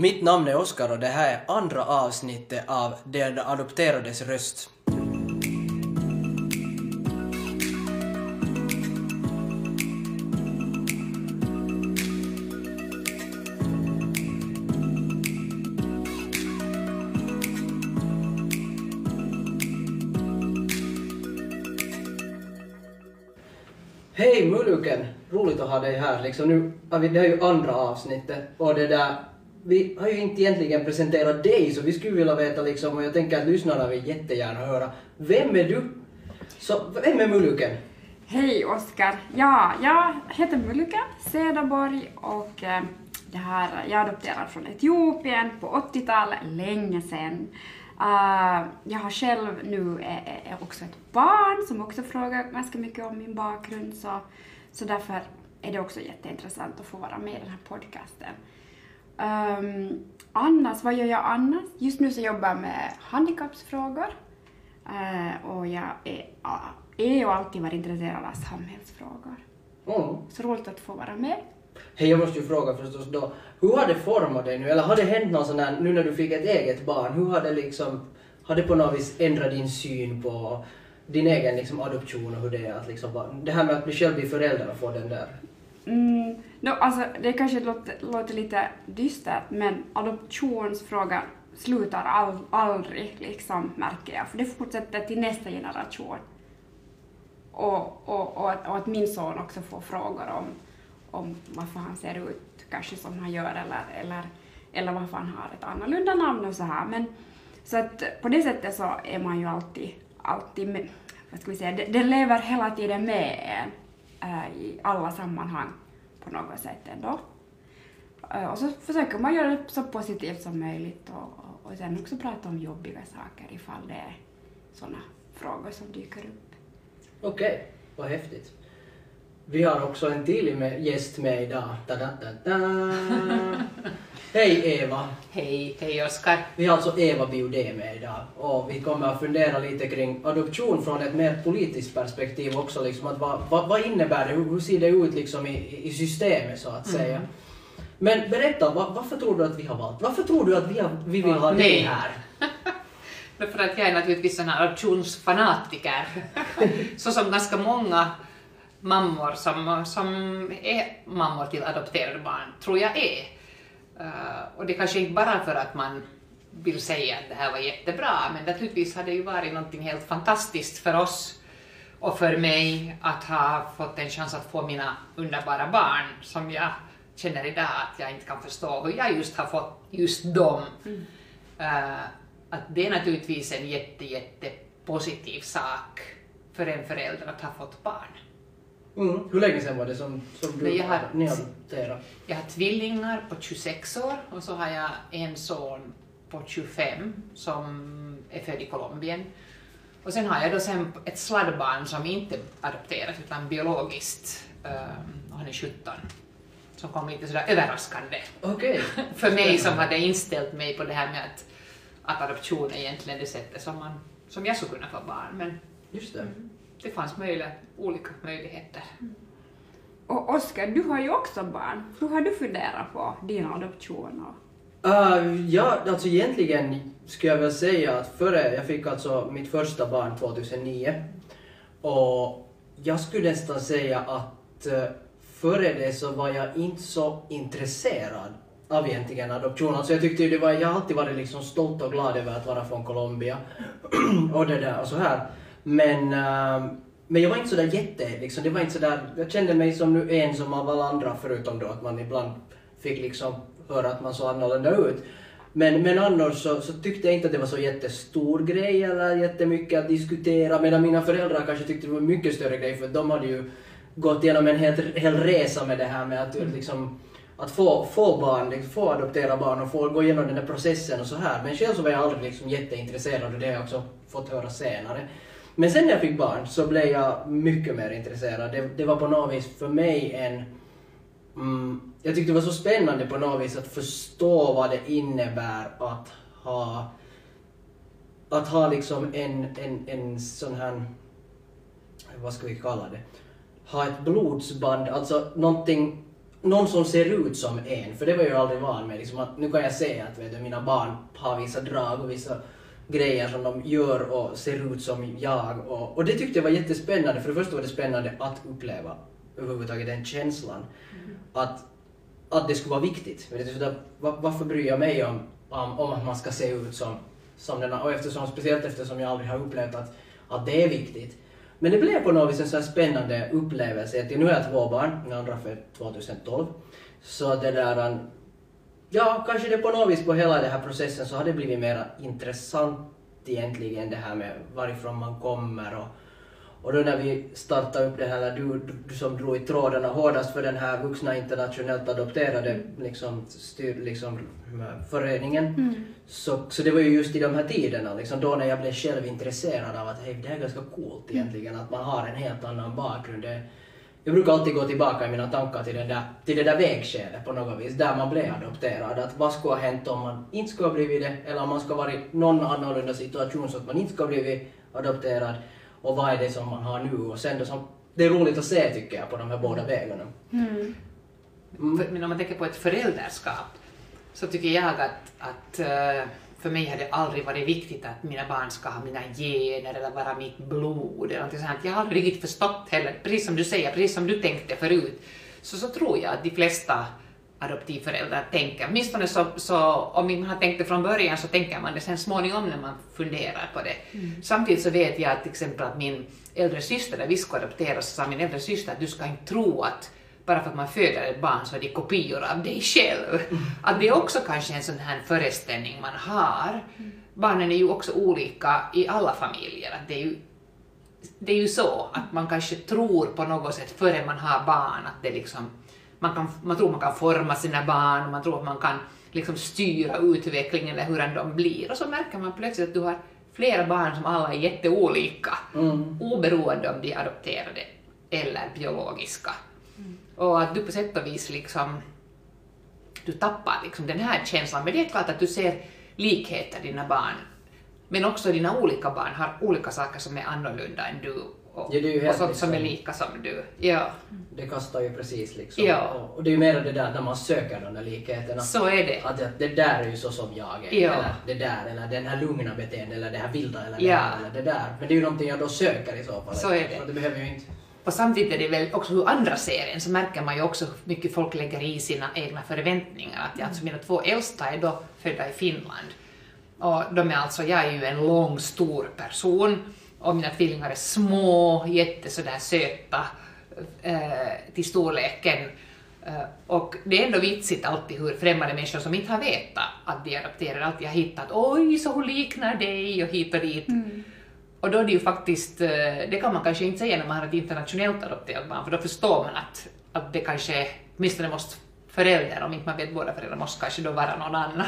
Mitt namn är Oskar och det här är andra avsnittet av Den adopterades röst. Hej Muluken! Roligt att ha dig här. Liksom nu, det här är ju andra avsnittet och det där, vi har ju inte egentligen presenterat dig så vi skulle vilja veta liksom, och jag tänker att lyssnarna vill jättegärna höra, vem är du? Så, vem är Muluken? Hej Oskar! Ja, jag heter Muluken Sedaborg och eh, det här, jag är adopterad från Etiopien på 80-talet, länge sedan. Uh, jag har själv nu eh, eh, också ett barn som också frågar ganska mycket om min bakgrund så, så därför är det också jätteintressant att få vara med i den här podcasten. Um, annars, vad gör jag annars? Just nu så jobbar jag med handikappsfrågor. Eh, och jag är, ja, är och alltid varit intresserad av samhällsfrågor. Mm. Så roligt att få vara med. Hej, jag måste ju fråga förstås då, hur har det format dig nu? Eller har det hänt någon sån här, nu när du fick ett eget barn, hur har det liksom, har det på något vis ändrat din syn på din egen liksom, adoption och hur det är att liksom det här med att bli själv bli förälder och få den där Mm, no, alltså, det kanske låter, låter lite dystert, men adoptionsfrågan slutar all, aldrig, liksom, märker jag. För det fortsätter till nästa generation. Och, och, och, att, och att min son också får frågor om, om varför han ser ut kanske som han gör eller, eller, eller varför han har ett annorlunda namn och så här. Men, så att på det sättet så är man ju alltid, alltid med, vad ska vi säga, det, det lever hela tiden med en äh, i alla sammanhang på något sätt ändå. Eh, och så försöker man göra det så positivt som möjligt och, och, och sen också prata om jobbiga saker ifall det är sådana frågor som dyker upp. Okej, vad häftigt. Vi har också en till med gäst med idag. Da, da, da, da. Hej Eva! Hej, hej Oskar. Vi har alltså Eva Biudé med idag och vi kommer att fundera lite kring adoption från ett mer politiskt perspektiv också. Liksom att vad, vad, vad innebär det? Hur, hur ser det ut liksom i, i systemet så att säga? Men berätta, va, varför tror du att vi har valt? Varför tror du att vi, har, vi vill ha dig här? För att jag är naturligtvis en adoptionsfanatiker. så som ganska många mammor som, som är mammor till adopterade barn, tror jag är. Eh, och det kanske inte bara för att man vill säga att det här var jättebra, men naturligtvis har det ju varit någonting helt fantastiskt för oss och för mig att ha fått en chans att få mina underbara barn som jag känner idag att jag inte kan förstå hur jag just har fått just dem. Eh, att det är naturligtvis en jätte, jätte positiv sak för en förälder att ha fått barn. Mm. Hur länge sedan var det som, som du jag har- ni adopterade? Jag har tvillingar på 26 år och så har jag en son på 25 som är född i Colombien. Och sen har jag då sen ett sladdbarn som inte är adopterat utan biologiskt, och han är 17, som kom lite sådär överraskande Okej. för mig som hade inställt mig på det här med att, att adoption är egentligen det sättet som, man, som jag skulle kunna få barn, men Just det. Det fanns möjliga, olika möjligheter. Och Oskar, du har ju också barn. Hur har du funderat på din adoption? Uh, ja, alltså egentligen skulle jag väl säga att före, jag fick alltså mitt första barn 2009 och jag skulle nästan säga att uh, före det så var jag inte så intresserad av egentligen adoption. Alltså jag tyckte ju det var, jag har alltid varit liksom stolt och glad över att vara från Colombia och det där och så här. Men, uh, men jag var inte sådär jätte, liksom, det var inte sådär, jag kände mig som nu en som av alla andra förutom då att man ibland fick liksom höra att man såg annorlunda ut. Men, men annars så, så tyckte jag inte att det var så jättestor grej eller jättemycket att diskutera medan mina föräldrar kanske tyckte det var mycket större grej för de hade ju gått igenom en hel, hel resa med det här med att liksom att få, få barn, liksom, få adoptera barn och få gå igenom den där processen och så här. Men själv så var jag aldrig liksom jätteintresserad och det har jag också fått höra senare. Men sen när jag fick barn så blev jag mycket mer intresserad. Det, det var på något vis för mig en Mm, jag tyckte det var så spännande på något vis att förstå vad det innebär att ha att ha liksom en, en, en sån här, vad ska vi kalla det, ha ett blodsband, alltså någonting någon som ser ut som en, för det var jag ju aldrig van med. Liksom att nu kan jag se att vet du, mina barn har vissa drag och vissa grejer som de gör och ser ut som jag. Och, och det tyckte jag var jättespännande. För det första var det spännande att uppleva överhuvudtaget den känslan. Att, att det skulle vara viktigt. Så där, va- varför bryr jag mig om, om, om att man ska se ut som, som den Och eftersom, speciellt eftersom jag aldrig har upplevt att, att det är viktigt. Men det blev på något vis en sån spännande upplevelse. Att nu har jag två barn, den andra för 2012. Så det där... Ja, kanske det på något vis på hela den här processen så har det blivit mer intressant egentligen det här med varifrån man kommer och, och då när vi startade upp det här, du, du som drog i trådarna hårdast för den här vuxna internationellt adopterade liksom, styr, liksom, föreningen, så, så det var ju just i de här tiderna, liksom, då när jag blev själv intresserad av att hej, det här är ganska coolt egentligen, att man har en helt annan bakgrund. Det, jag brukar alltid gå tillbaka i mina tankar till, den där, till det där vägskälet på något vis, där man blev adopterad. Att vad skulle ha hänt om man inte skulle ha blivit det, eller om man skulle ha varit i någon annorlunda situation så att man inte skulle ha blivit adopterad. Och vad är det som man har nu? Och sen då som, det är roligt att se tycker jag på de här båda vägarna. För- Men om man tänker på ett föräldraskap så tycker jag att, att eh, för mig har det aldrig varit viktigt att mina barn ska ha mina gener eller vara mitt blod eller någonting sånt. Jag har aldrig riktigt förstått heller, precis som du säger, precis som du tänkte förut, så, så tror jag att de flesta adoptivföräldrar tänker. Åtminstone så, så om man har tänkt det från början så tänker man det sen småningom när man funderar på det. Samtidigt så vet jag till exempel att min äldre syster, när vi skulle adoptera så sa min äldre syster att du ska inte tro att bara för att man föder ett barn så är det kopior av dig själv. Att det är också kanske en sån här föreställning man har. Barnen är ju också olika i alla familjer. Att det, är ju, det är ju så att man kanske tror på något sätt före man har barn att det liksom, man, kan, man tror man kan forma sina barn och man tror att man kan liksom styra utvecklingen eller hur de blir och så märker man plötsligt att du har flera barn som alla är jätteolika oberoende om de är adopterade eller biologiska. Och att du på sätt och vis liksom, du tappar liksom den här känslan. Men det är klart att du ser likheter i dina barn. Men också dina olika barn har olika saker som är annorlunda än du och, Ja, och sånt som är liksom- lika som du. Ja, Det kastar ju precis liksom. Ja. Och, och det är ju mer det där när man söker de där likheterna. så är det. Att det, det där är ju så som jag är. Ja. Eller det där, eller den här lugna beteendet, eller det här vilda, eller Ja. det här, eller det där. Men det är ju någonting jag då söker i så fall. Så är det. Så det behöver ju inte... Och samtidigt är det väl också hur andra ser en, så märker man ju också hur mycket folk lägger i sina egna förväntningar. Att, alltså mina två äldsta är då födda i Finland. Och de är alltså, jag är ju en lång, stor person och mina tvillingar är små, jätte sådär söta eh, till storleken. Eh, och det är ändå vitsigt alltid hur främmande människor som inte har vetat att de är adopterade alltid har hittat oj, så hon liknar dig och hit och dit. Mm. Och då är det ju faktiskt, eh, det kan man kanske inte säga när man har ett internationellt adopterat barn, för då förstår man att, att det kanske, åtminstone måste förälder, om inte man vet båda föräldrar, måste kanske då vara någon annan.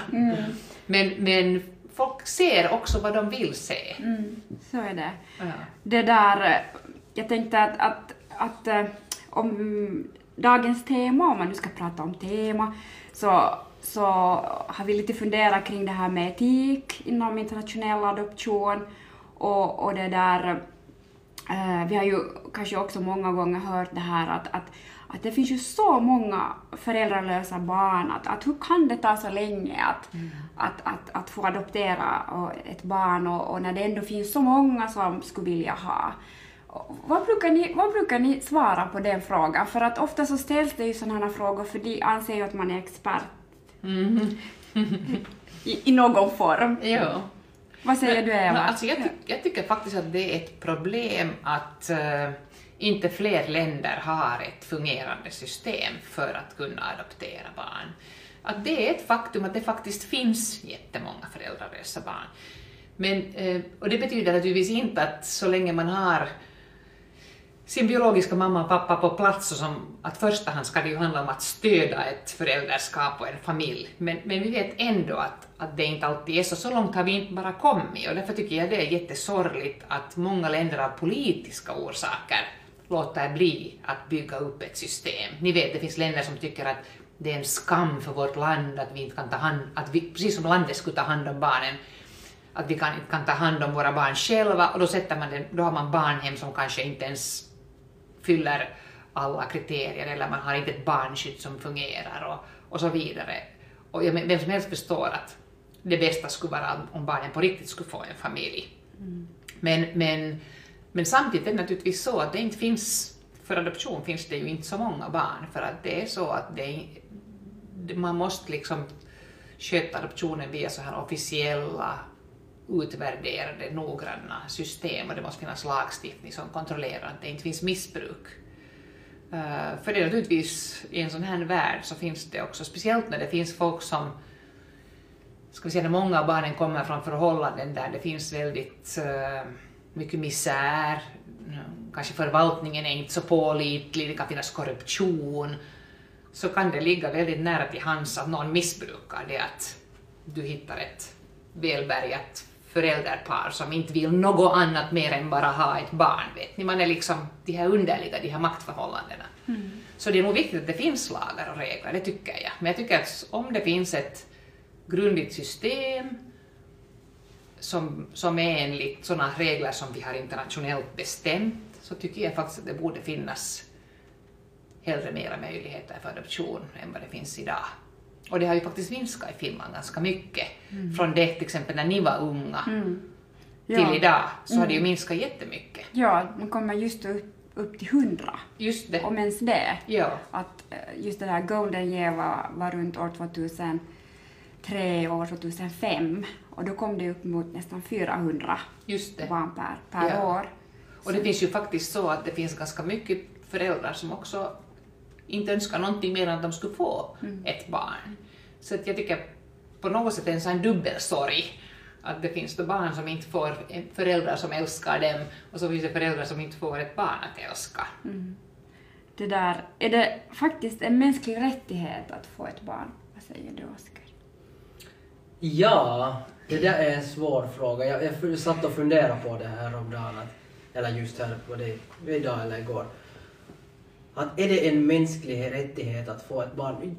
Men, men folk ser också vad de vill se. Mm, så är det. Ja. Det där, jag tänkte att, att, att eh, om dagens tema, om man nu ska prata om tema, så, så har vi lite funderat kring det här med etik inom internationell adoption och, och det där Eh, vi har ju kanske också många gånger hört det här att, att, att det finns ju så många föräldralösa barn, att, att hur kan det ta så länge att, att, att, att få adoptera ett barn och, och när det ändå finns så många som skulle vilja ha. Vad brukar, ni, vad brukar ni svara på den frågan? För att ofta så ställs det ju sådana frågor för de anser ju att man är expert i, i någon form. Ja. Vad säger du Eva? Men, alltså, jag, tyck, jag tycker faktiskt att det är ett problem att eh, inte fler länder har ett fungerande system för att kunna adoptera barn. Att det är ett faktum att det faktiskt finns jättemånga föräldralösa barn. Men, eh, och det betyder naturligtvis inte att så länge man har sin biologiska mamma och pappa på plats och som att första hand ska det ju handla om att stödja ett föräldraskap och en familj. Men, men vi vet ändå att, att det inte alltid är så. Så långt har vi inte bara kommit och därför tycker jag det är jättesorgligt att många länder av politiska orsaker låter bli att bygga upp ett system. Ni vet, det finns länder som tycker att det är en skam för vårt land att vi inte kan ta hand, att vi, precis som landet skulle ta hand om barnen, att vi kan, inte kan ta hand om våra barn själva och då, sätter man den, då har man barnhem som kanske inte ens fyller alla kriterier eller man har inte ett barnskydd som fungerar och, och så vidare. Och jag, vem som helst förstår att det bästa skulle vara om barnen på riktigt skulle få en familj. Men, men, men samtidigt är det naturligtvis så att det inte finns, för adoption finns det ju inte så många barn för att det är så att det, man måste liksom sköta adoptionen via så här officiella utvärderade, noggranna system och det måste finnas lagstiftning som kontrollerar att det inte finns missbruk. Eh, för det är naturligtvis, i en sån här värld så finns det också, speciellt när det finns folk som, ska vi säga när många av barnen kommer från förhållanden där det finns väldigt uh, mycket misär, kanske förvaltningen är inte så pålitlig, det kan finnas korruption, så kan det ligga väldigt nära till hands att någon missbrukar det att du hittar ett välbärgat föräldrapar som inte vill något annat mer än bara ha ett barn. Vet ni? Man är liksom de här underliga, de här maktförhållandena. Mm. Så det är nog viktigt att det finns lagar och regler, det tycker jag. Men jag tycker att om det finns ett grundligt system som, som är enligt sådana regler som vi har internationellt bestämt, så tycker jag faktiskt att det borde finnas hellre mera möjligheter för adoption än vad det finns idag. Och det har ju faktiskt minskat i Finland ganska mycket. Mm. Från det till exempel när ni var unga mm. till ja. idag så mm. har det ju mm. minskat jättemycket. Ja, man kommer just upp, upp till hundra. Just det. Om ens det. Ja. Att eh, just det där golden year var, var runt år 2003, år 2005 och då kom det upp mot nästan 400 just det. barn per, per ja. år. Och det finns ju faktiskt så att det finns ganska mycket föräldrar som också inte önskar någonting mer än att de skulle få mm. ett barn. Så att jag tycker på något sätt är det en sån dubbelsorg att det finns då barn som inte får föräldrar som älskar dem och så finns det föräldrar som inte får ett barn att älska. Mm. Det där, är det faktiskt en mänsklig rättighet att få ett barn? Vad säger du, Oskar? Ja, det där är en svår fråga. Jag, jag satt och funderade på det här om dagen, eller just här på det, idag eller igår att är det en mänsklig rättighet att få ett barn?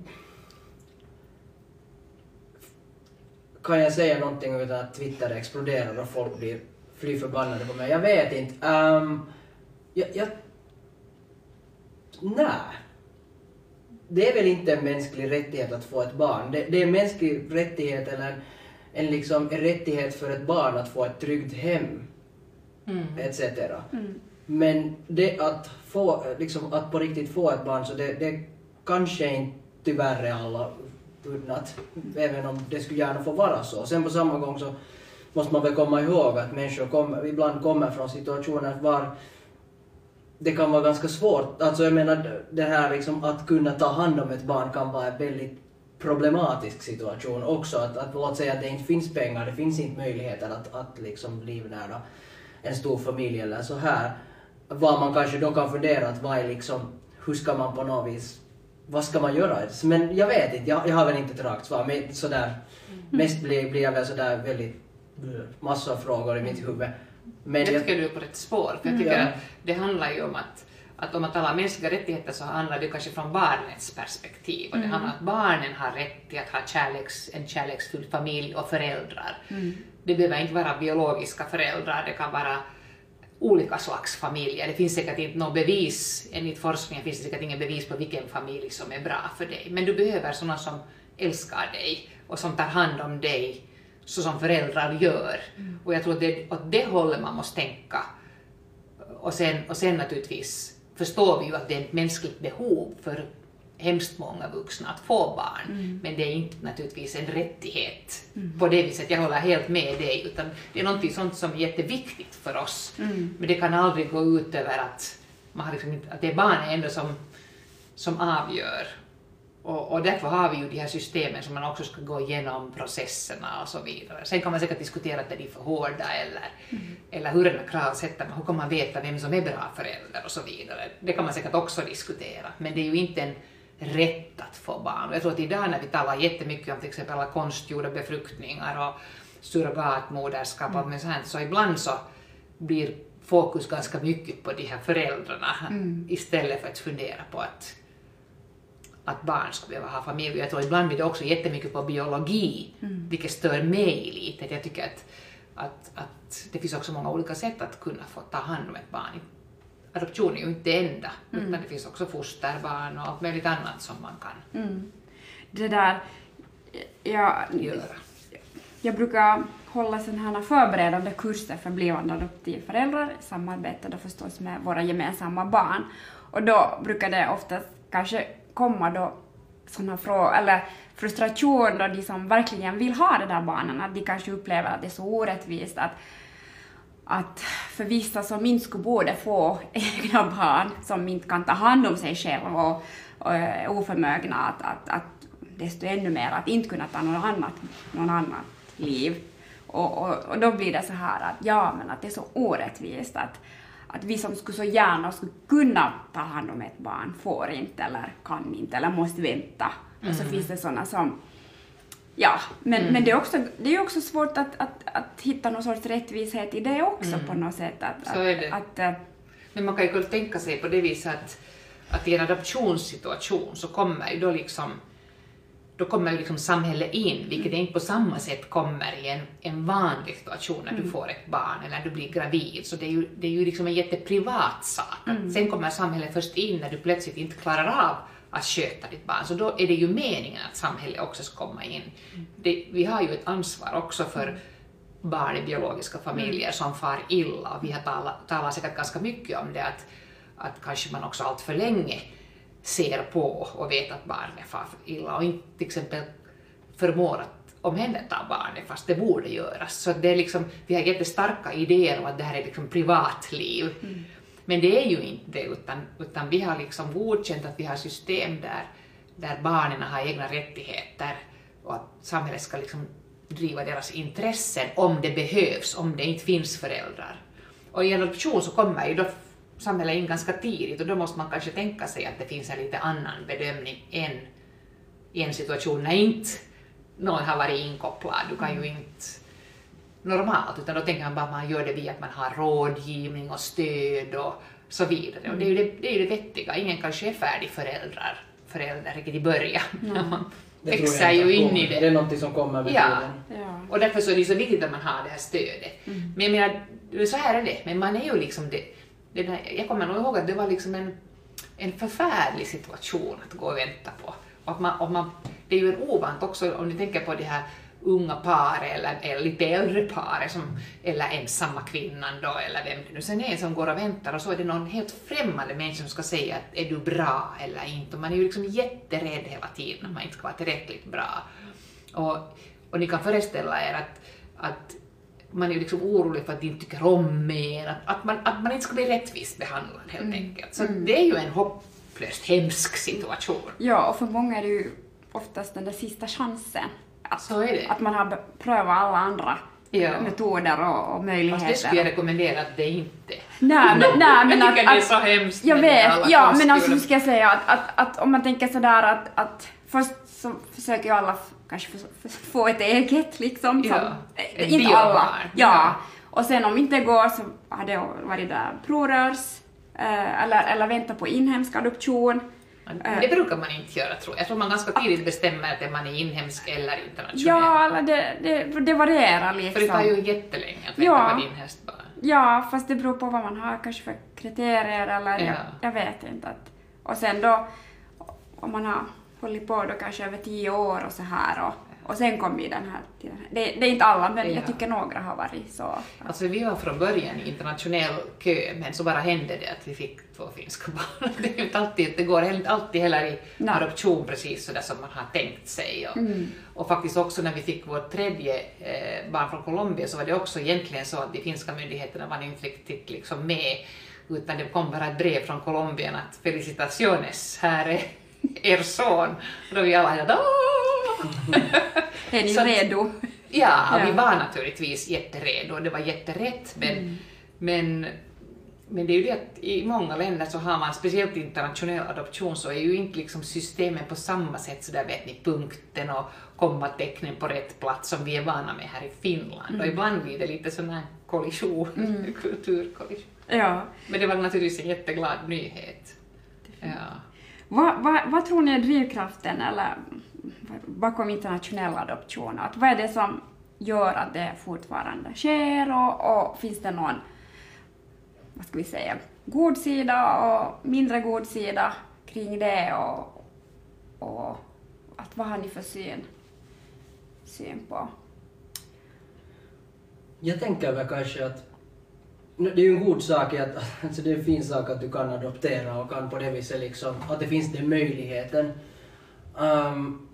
Kan jag säga någonting utan att Twitter exploderar och folk blir fly förbannade på mig? Jag vet inte. Um, jag, jag, nej. Det är väl inte en mänsklig rättighet att få ett barn. Det, det är en mänsklig rättighet eller en, en, liksom, en rättighet för ett barn att få ett tryggt hem. Mm. Etc. Mm. Men det att få, liksom att på riktigt få ett barn så det, det kanske inte tyvärr är alla unnat, även om det skulle gärna få vara så. Sen på samma gång så måste man väl komma ihåg att människor kommer, ibland kommer från situationer var det kan vara ganska svårt. Alltså jag menar det här liksom att kunna ta hand om ett barn kan vara en väldigt problematisk situation också. Att, att låt säga att det inte finns pengar, det finns inte möjligheter att, att liksom livnära en stor familj eller så här vad man kanske då kan fundera att vad är liksom, hur ska man på något vis, vad ska man göra? Men jag vet inte, jag, jag har väl inte ett rakt svar. Men sådär, mm. mest blir, blir jag väl sådär väldigt, massor av frågor i mitt huvud. Men jag tycker du är på rätt spår, för jag tycker mm. att det handlar ju om att att om man talar mänskliga rättigheter så handlar det kanske från barnets perspektiv. Och det mm. handlar om att barnen har rätt till att ha kärleks, en kärleksfull familj och föräldrar. Mm. Det behöver inte vara biologiska föräldrar, det kan vara olika slags familjer. Det finns säkert inte något bevis, enligt forskningen finns det säkert inget bevis på vilken familj som är bra för dig, men du behöver sådana som älskar dig och som tar hand om dig så som föräldrar gör. Mm. Och jag tror att det är åt det hållet man måste tänka. Och sen, och sen naturligtvis förstår vi ju att det är ett mänskligt behov för hemskt många vuxna att få barn, mm. men det är inte naturligtvis en rättighet mm. på det viset. Jag håller helt med dig, utan det är någonting sånt som är jätteviktigt för oss. Mm. Men det kan aldrig gå ut över att, man har liksom att det är barnen ändå som, som avgör. Och, och därför har vi ju de här systemen som man också ska gå igenom processerna och så vidare. Sen kan man säkert diskutera att är de för hårda eller, mm. eller hurdana krav sätter man, hur kan man veta vem som är bra förälder och så vidare. Det kan man säkert också diskutera, men det är ju inte en rätt att få barn. Och jag tror att idag när vi talar jättemycket om till exempel alla konstgjorda befruktningar och surrogatmoderskap och mm. sånt, så ibland så blir fokus ganska mycket på de här föräldrarna mm. istället för att fundera på att, att barn skulle behöva ha familj. Jag tror ibland blir det också jättemycket på biologi, mm. vilket stör mig lite. Jag tycker att, att, att det finns också många olika sätt att kunna få ta hand om ett barn adoption är ju inte det enda, utan det finns också fosterbarn och allt möjligt annat som man kan Mm. Det där, jag, göra. jag brukar hålla sådana här förberedande kurser för blivande adoptivföräldrar, samarbeta då förstås med våra gemensamma barn. Och då brukar det oftast kanske komma då sådana frågor, eller frustration då de som verkligen vill ha det där barnen, att de kanske upplever att det är så orättvist att att för vissa som inte skulle borde få egna barn, som inte kan ta hand om sig själva och, och är oförmögna att, att, att desto ännu mer att inte kunna ta något annat, någon annat liv. Och, och, och då blir det så här att ja, men att det är så orättvist att, att vi som skulle så gärna skulle kunna ta hand om ett barn får inte eller kan inte eller måste vänta. Och så finns det sådana som Ja, men, men det är också, det är också svårt att, att, att hitta någon sorts rättvishet i det också på något sätt. Att, Så är det. Att, att, Men man kan ju tänka sig på det viset att, att i en adoptionssituation så kommer ju då liksom då kommer ju liksom samhället in, vilket inte på samma sätt kommer i en, en vanlig situation när du får ett barn eller när du blir gravid. Så det är ju, det är ju liksom en jätteprivat sak. Att Sen kommer samhället först in när du plötsligt inte klarar av att sköta ditt barn. Så då är det ju meningen att samhället också ska komma in. Det, vi har ju ett ansvar också för barn i biologiska familjer som far illa och vi har talat, talat säkert ganska mycket om det att, att kanske man också allt för länge ser på och vet att barnet far illa och inte till exempel förmår att omhänderta barnet fast det borde göras. Så det är liksom, vi har jättestarka idéer om att det här är liksom privatliv. Men det är ju inte det utan, utan vi har liksom godkänt att vi har system där, där barnen har egna rättigheter och att samhället ska liksom driva deras intressen om det behövs, om det inte finns föräldrar. Och i en adoption så kommer ju då samhället in ganska tidigt och då måste man kanske tänka sig att det finns en lite annan bedömning än i en situation när inte någon har varit inkopplad. Du kan ju inte normalt, utan då tänker man bara att man gör det via att man har rådgivning och stöd och så vidare. Och det är ju det, det, är det vettiga, ingen kanske är färdig föräldrar, förälder riktigt i början. Man Det tror växer jag inte ju in i det. Det är någonting som kommer med Ja. tiden. ja. Och därför så är det så viktigt att man har det här stödet. Men jag menar, så här är det, men man är ju liksom det, det där, jag kommer nog ihåg att det var liksom en, en förfärlig situation att gå och vänta på. Och att man, och man, det är ju en ovant också om ni tänker på det här unga par eller, eller lite äldre par som, eller ensamma kvinnan då eller vem det nu sen är som går och väntar och så är det någon helt främmande människa som ska säga att är du bra eller inte och man är ju liksom jätterädd hela tiden att man inte ska vara tillräckligt bra. Och, och ni kan föreställa er att, att man är ju liksom orolig för att de inte tycker om en, att, att, man, att man inte ska bli rättvist behandlad helt enkelt. Så det är ju en hopplöst hemsk situation. ja, och för många är det ju oftast den där sista chansen. Att, att man har prövat alla andra Ja. metoder och, och möjligheter. Fast det skulle jag rekommendera att det inte. Nej, men, nej, men jag att, tycker det är så hemskt Jag vet, ja, men alltså ska jag säga att, att, att om man tänker sådär att, att först så försöker ju alla kanske få ett eget liksom. Ja, som, eh, inte alla. ja. Ja. Och sen om inte det går så har det varit där provrörs eh, eller, eller vänta på inhemsk adoption. Det brukar man inte göra tror jag. Jag tror man ganska tidigt bestämmer att man är inhemsk eller internationell. Ja, det, det, det varierar liksom. För det tar ju jättelänge att vänta Ja. på din hästbarn. Ja, fast det beror på vad man har kanske för kriterier eller Ja. jag, jag vet inte. Att, och sen då, om man har hållit på då kanske över tio år och så här och, och sen kommer ju den här till. Det, det är inte alla, men Ja. jag tycker några har varit så. Alltså vi var från början i internationell kö, men så bara hände det att vi fick två finska barn. Det, är inte alltid, det går inte alltid heller i Nej. adoption precis så där som man har tänkt sig. Och, och faktiskt också när vi fick vårt tredje eh, barn från Colombia så var det också egentligen så att de finska myndigheterna var inte riktigt liksom med, utan det kom bara ett brev från Colombien att felicitaciones, här är er son. Och då vi alla hade! Är ni Så redo? Ja, Ja. vi var naturligtvis jätteredo och det var jätterätt men, men, men det är ju det att i många länder så har man, speciellt internationell adoption, så är ju inte liksom systemen på samma sätt så där vet ni punkten och kommatecknen på rätt plats som vi är vana med här i Finland och ibland blir det lite sån här kollision, kulturkollision. Ja. Men det var naturligtvis en jätteglad nyhet. Ja. Vad, vad, vad tror ni är drivkraften eller bakom internationell adoption? Att vad är det som gör att det fortfarande sker och, och finns det någon, vad ska vi säga, god sida och mindre god sida kring det och, och att vad har ni för syn, syn på? Jag tänker väl kanske att det är ju en god sak att, alltså det är en fin sak att du kan adoptera och kan på det viset liksom, att det finns den möjligheten. Um,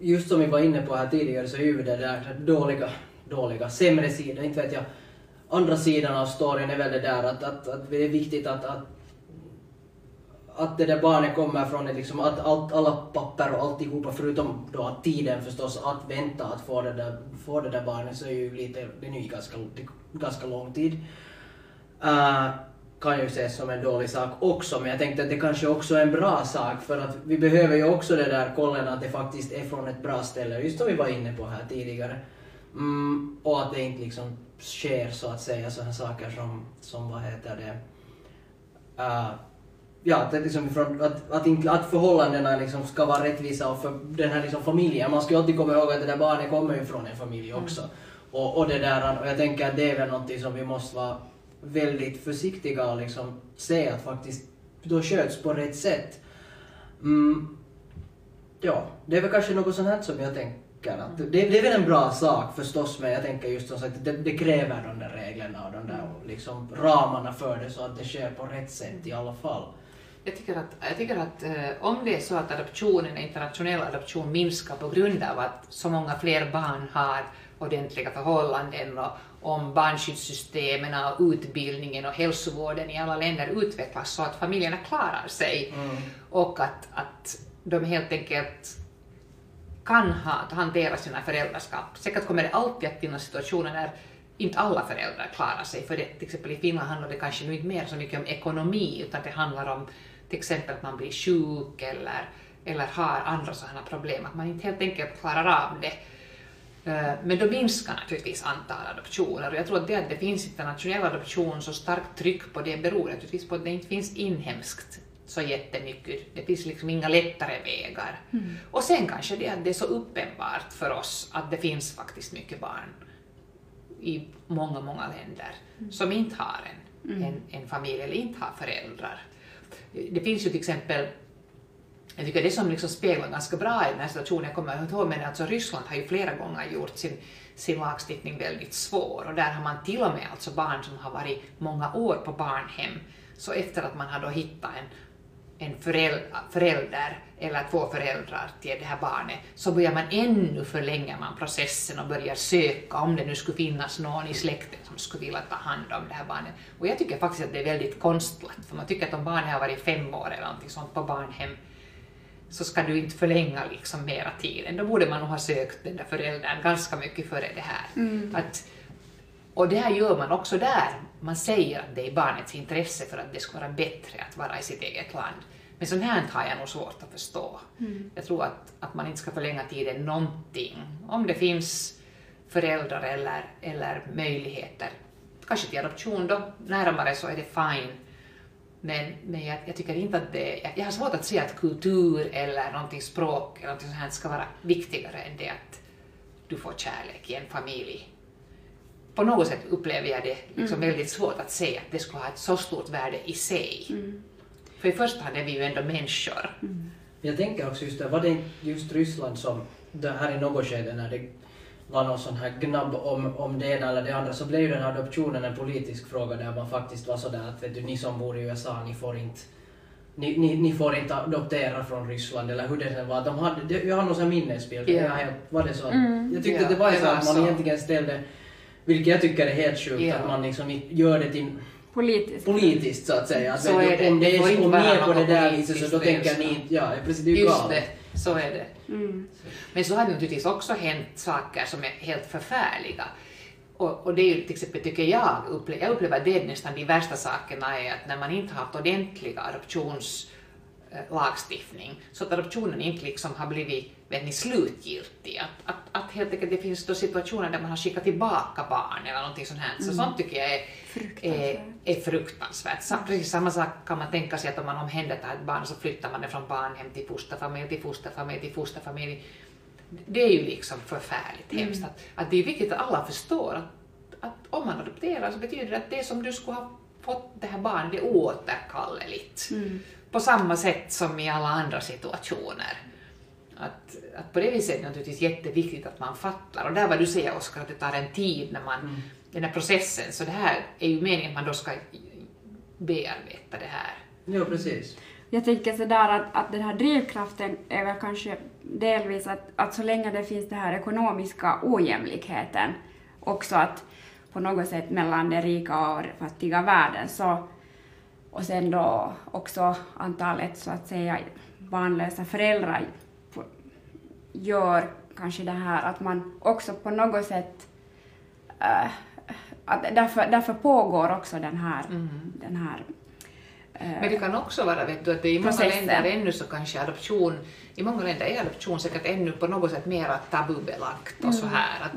just som vi var inne på här tidigare så är ju det där dåliga, dåliga, sämre sidan, inte vet jag. Andra sidan av storyn är väl det där att, att, att det är viktigt att, att att det där barnet kommer från ett liksom att allt, alla papper och alltihopa förutom då att tiden förstås att vänta att få det där, få det där barnet så är ju lite, det är ju ganska, ganska lång tid. Uh, kan ju ses som en dålig sak också, men jag tänkte att det kanske också är en bra sak för att vi behöver ju också det där kollen att det faktiskt är från ett bra ställe, just som vi var inne på här tidigare. Mm, och att det inte liksom sker så att säga sådana saker som, som vad heter det, uh, ja, att, liksom från, att, att, inte, att förhållandena liksom ska vara rättvisa och för den här liksom familjen. Man ska ju alltid komma ihåg att det där barnet kommer ju från en familj också. Mm. Och, och, det där, och jag tänker att det är väl någonting som vi måste vara väldigt försiktiga och liksom se att faktiskt då sköts på rätt sätt. Mm, ja, det är väl kanske något sånt här som jag tänker att det, det är väl en bra sak förstås men jag tänker just som sagt att det, det kräver de där reglerna och de där liksom ramarna för det så att det sker på rätt sätt i alla fall. Jag tycker att, jag tycker att eh, om det är så att adoptionen, internationell adoption minskar på grund av att så många fler barn har ordentliga förhållanden och om barnskyddssystemen och utbildningen och hälsovården i alla länder utvecklas så att familjerna klarar sig mm. och att, att de helt enkelt kan ha, hantera sina föräldraskap. Säkert kommer det alltid att finnas situationer där inte alla föräldrar klarar sig, för det, till exempel i Finland handlar det kanske nu inte mer så mycket om ekonomi, utan det handlar om till exempel att man blir sjuk eller, eller har andra sådana problem, att man inte helt enkelt klarar av det. Eh, men då minskar naturligtvis antalet adoptioner och jag tror att det att det finns internationell adoption, så starkt tryck på det beror naturligtvis på att det inte finns inhemskt så jättemycket. Det finns liksom inga lättare vägar. Mm. Och sen kanske det att det är så uppenbart för oss att det finns faktiskt mycket barn i många, många länder mm. som inte har en, mm. en, en familj eller inte har föräldrar. Det finns ju till exempel jag tycker det som liksom speglar ganska bra i den här situationen, jag kommer ihåg, men alltså Ryssland har ju flera gånger gjort sin, sin lagstiftning väldigt svår och där har man till och med alltså barn som har varit många år på barnhem, så efter att man har då hittat en en förälder eller två föräldrar till det här barnet, så börjar man ännu förlänga man processen och börjar söka om det nu skulle finnas någon i släkten som skulle vilja ta hand om det här barnet. Och jag tycker faktiskt att det är väldigt konstlat, för man tycker att om barnet har varit fem år eller någonting sånt på barnhem, så ska du inte förlänga liksom mera tiden. Då borde man nog ha sökt den där föräldern ganska mycket före det här. Mm. Att, och det här gör man också där. Man säger att det är barnets intresse för att det ska vara bättre att vara i sitt eget land. Men sånt här har jag nog svårt att förstå. Mm. Jag tror att, att man inte ska förlänga tiden någonting. Om det finns föräldrar eller, eller möjligheter, kanske till adoption då, närmare så är det fine. Men, men jag, jag tycker inte att det, jag, jag har svårt att se att kultur eller någonting språk eller någonting sånt här ska vara viktigare än det att du får kärlek i en familj på något sätt upplever jag det liksom mm. väldigt svårt att se att det skulle ha ett så stort värde i sig. Mm. För i första hand är vi ju ändå människor. Mm. Jag tänker också just det, var det just Ryssland som det här i något skede när det var någon sån här gnabb om, om det ena eller det andra så blev ju den här adoptionen en politisk fråga där man faktiskt var sådär att vet du, ni som bor i USA, ni får inte ni, ni, ni får inte adoptera från Ryssland eller hur det sen var. De hade, jag har någon sån minnesbild. Yeah. var det så? Mm. Jag tyckte yeah, att det var så att man så. egentligen ställde vilket jag tycker är helt sjukt, ja. att man liksom gör det till politiskt, politiskt så att säga. Så är det. Om det är så med på det där viset så då tänker ni inte, ja precis, det är ju det, så är det. Mm. Men så har det naturligtvis också hänt saker som är helt förfärliga. Och, och det är ju till exempel, tycker jag, upplever, jag upplever det nästan de värsta sakerna är att när man inte har haft ordentliga adoptionslagstiftning, så att adoptionen inte liksom har blivit vet ni, slutgiltig. Att, att, att helt enkelt det finns då situationer där man har skickat tillbaka barn eller någonting sånt här. Så mm. sånt tycker jag är fruktansvärt. Är, är fruktansvärt. Så, precis samma sak kan man tänka sig att om man omhändertar ett barn så flyttar man det från barnhem till fosterfamilj, till fosterfamilj, till fosterfamilj. Det är ju liksom förfärligt mm. hemskt. Att, att det är viktigt att alla förstår att, att om man adopterar så betyder det att det som du skulle ha fått det här barnet det återkalleligt. Mm. På samma sätt som i alla andra situationer. Att, att på det viset är det naturligtvis jätteviktigt att man fattar. Och där vad du säger Oskar, att det tar en tid när man, Mm. den här processen, så det här är ju meningen att man då ska bearbeta det här. Ja, precis. Jag tänker sådär att, att den här drivkraften är väl kanske delvis att, att så länge det finns den här ekonomiska ojämlikheten också att på något sätt mellan den rika och den fattiga världen så och sen då också antalet så att säga barnlösa föräldrar gör kanske det här att man också på något sätt äh, att därför, därför pågår också den här, den här äh, Men det kan också vara vet du, att i många Processen. länder ännu så kanske adoption, i många länder är adoption säkert ännu på något sätt mer tabubelagt och så här. Att,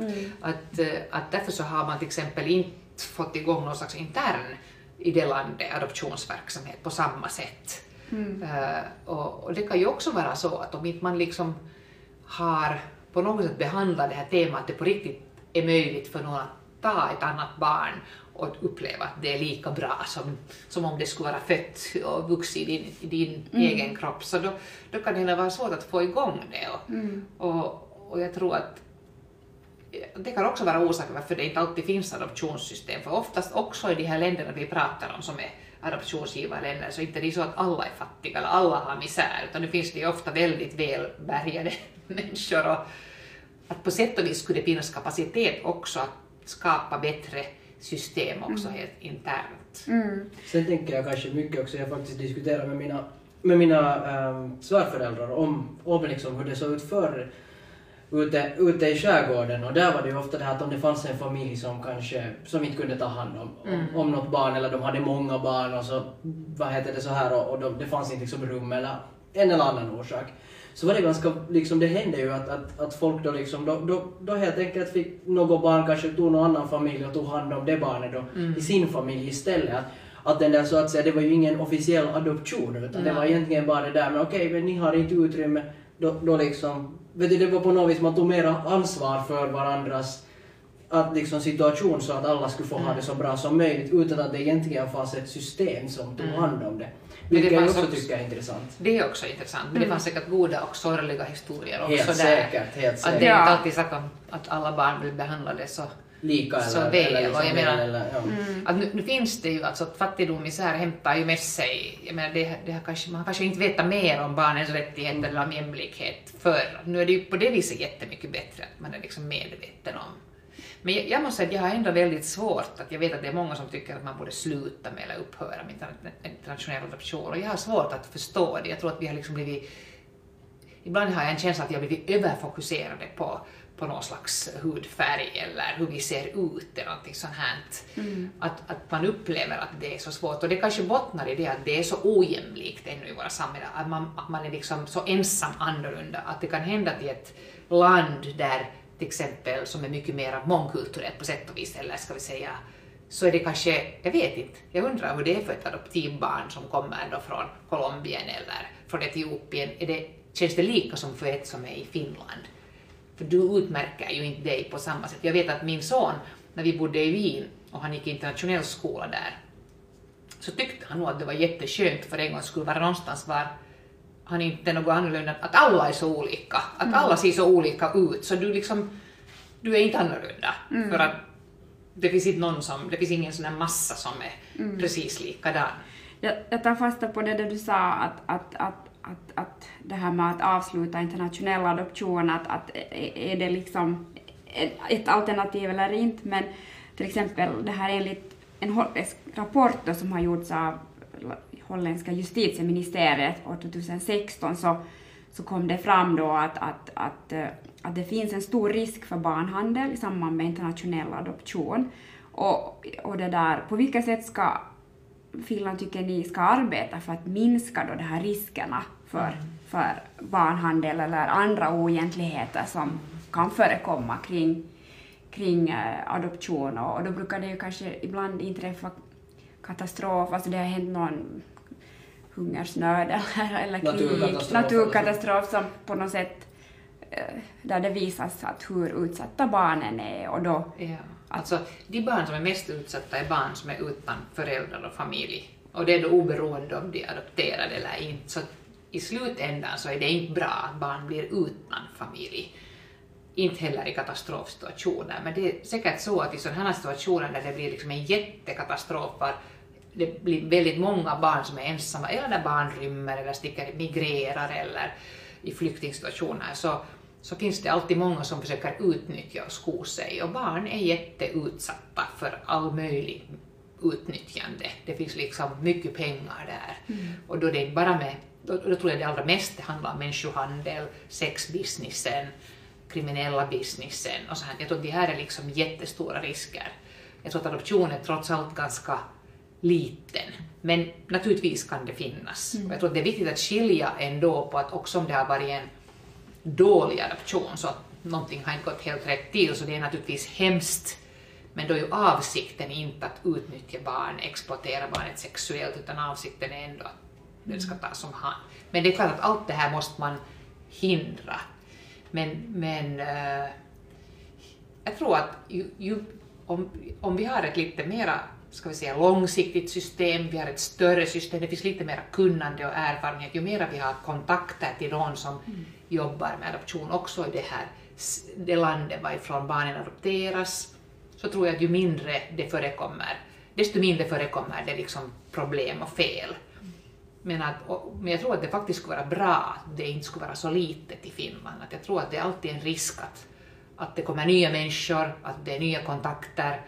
att, eh, att därför så har man till exempel inte fått igång någon slags intern i det landet adoptionsverksamhet på samma sätt. Eh, och, och det kan ju också vara så att om inte man liksom har på något sätt behandlat det här temat att det på riktigt är möjligt för någon att ta ett annat barn och uppleva att det är lika bra som, som om det skulle vara fött och vuxit i din, i din egen kropp, så då, då kan det vara svårt att få igång det. Och, och, och jag tror att det kan också vara orsaken varför det inte alltid finns adoptionssystem, för oftast också i de här länderna vi pratar om som är adoptionsgivarländer så inte det är så att alla är fattiga eller alla har misär, utan nu finns det ju ofta väldigt välbärgade människor och att på sätt och vis skulle det finnas kapacitet också att skapa bättre system också helt internt. mm, Sen tänker jag kanske mycket också, jag faktiskt diskuterat med mina, med mina ähm, svärföräldrar om, om liksom hur det såg ut förr ute, ute i skärgården. Och där var det ju ofta det här att om det fanns en familj som kanske som inte kunde ta hand om, om, om något barn eller de hade många barn och så vad heter det så här och, och de, det fanns inte liksom rum eller en eller annan orsak. Så var det ganska, liksom det hände ju att, att, att folk då liksom, då, då, då helt enkelt fick något barn kanske tog någon annan familj och tog hand om det barnet då i sin familj istället. Att, den där så att säga, det var ju ingen officiell adoption utan det var egentligen bara det där men okej men ni har inte utrymme då, då liksom, vet du det var på något vis man tog mera ansvar för varandras att liksom situation så att alla skulle få ha det så bra som möjligt utan att det egentligen fanns ett system som tog hand om det. det Vilket jag fanns också också- tycker är intressant. Det är också intressant, men det fanns säkert goda och sorgliga historier också Helt där. säkert, helt Att säkert. det är inte alltid sagt om att alla barn blir behandlade så Lika Så eller, väl, eller, och jag väl menar- eller ja. Att nu, nu finns det ju alltså att fattigdom och misär hämtar ju med sig, jag menar det, det har kanske, man har kanske inte vetat mer om barnens rättigheter eller om jämlikhet förr. Nu är det ju på det viset jättemycket bättre att man är liksom medveten om. Men jag, jag måste säga att jag har ändå väldigt svårt, att jag vet att det är många som tycker att man borde sluta med eller upphöra med interna- internationell adoption och jag har svårt att förstå det. Jag tror att vi har liksom blivit Ibland har jag en känsla att jag har blivit överfokuserade på, på någon slags hudfärg eller hur vi ser ut eller någonting sånt här. Att, att man upplever att det är så svårt och det kanske bottnar i det att det är så ojämlikt ännu i våra samhällen, att man, att man är liksom så ensam annorlunda. Att det kan hända till ett land där till exempel som är mycket mer mångkulturellt på sätt och vis, eller ska vi säga så är det kanske, jag vet inte, jag undrar hur det är för ett adoptivbarn som kommer då från Colombien eller från Etiopien. Är det, känns det lika som för ett som är i Finland? För du utmärker ju inte dig på samma sätt. Jag vet att min son, när vi bodde i Wien och han gick i internationell skola där, så tyckte han nog att det var jätteskönt för en gång skulle vara någonstans var han inte är något annorlunda, att alla är så olika, att alla ser så olika ut, så du liksom, du är inte annorlunda. För att det finns inte någon som, det finns ingen sån här massa som är precis likadan. Jag, jag tar fasta på det där du sa att, att, att, att, att det här med att avsluta internationell adoption, att, att är det liksom ett- alternativ eller inte, men till exempel det här enligt en holländsk rapport då, som har gjorts av holländska justitieministeriet år 2016 så, så kom det fram då att, att, att, eh, att det finns en stor risk för barnhandel i samband med internationell adoption. Och, och det där, på vilka sätt ska Finland tycker ni ska arbeta för att minska då de här riskerna för, för barnhandel eller andra oegentligheter som kan förekomma kring, kring eh, adoption och, och då brukar det ju kanske ibland inträffa katastrof, alltså det har hänt någon hungersnöd eller, eller krig, Naturkatastrof. naturkatastrof som på något sätt eh, där det visas att hur utsatta barnen är och då Ja. Alltså, de barn som är mest utsatta är barn som är utan föräldrar och familj. Och det är då oberoende om de är adopterade eller inte. Så i slutändan så är det inte bra att barn blir utan familj. Inte heller i katastrofsituationer, men det är säkert så att i sådana här situationer där det blir liksom en jättekatastrof, det blir väldigt många barn som är ensamma, eller när barn rymmer eller sticker, migrerar eller i flyktingsituationer, så, så finns det alltid många som försöker utnyttja och sko sig. Och barn är jätteutsatta för all möjlig utnyttjande. Det finns liksom mycket pengar där. Mm. Och då, det bara med, då, då, tror jag det allra mest handlar om människohandel, sexbusinessen, kriminella businessen och så här. Jag tror att det här är liksom jättestora risker. Jag tror att adoption är trots allt ganska liten. Men naturligtvis kan det finnas. Mm. Och jag tror att det är viktigt att skilja ändå på att också om det har varit en dålig adoption så att någonting har inte gått helt rätt till så det är naturligtvis hemskt men då är ju avsikten inte att utnyttja barn, exploatera barnet sexuellt, utan avsikten är ändå att det ska tas om hand. Men det är klart att allt det här måste man hindra. Men, men äh, jag tror att ju, ju, om, om vi har ett lite mera ska vi säga, långsiktigt system, vi har ett större system, det finns lite mer kunnande och erfarenhet, ju mer vi har kontakter till någon som mm jobbar med adoption också i det här det landet varifrån barnen adopteras, så tror jag att ju mindre det förekommer, desto mindre förekommer det liksom problem och fel. Men, att, och, men jag tror att det faktiskt skulle vara bra att det inte skulle vara så litet i Finland. Att jag tror att det är alltid en risk att, att det kommer nya människor, att det är nya kontakter,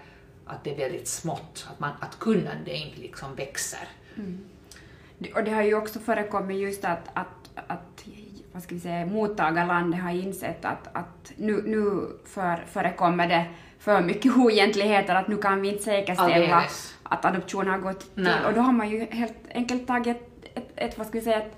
att det är väldigt smått, att, man, att kunnande inte liksom växer. Mm. Och det har ju också förekommit just att, att, att vad ska vi säga, mottagarlandet har insett att, att nu, nu för, förekommer det för mycket oegentligheter att nu kan vi inte säkerställa Alldeles. att adoption har gått till. Nej. Och då har man ju helt enkelt tagit ett, ett, ett vad ska vi säga, ett,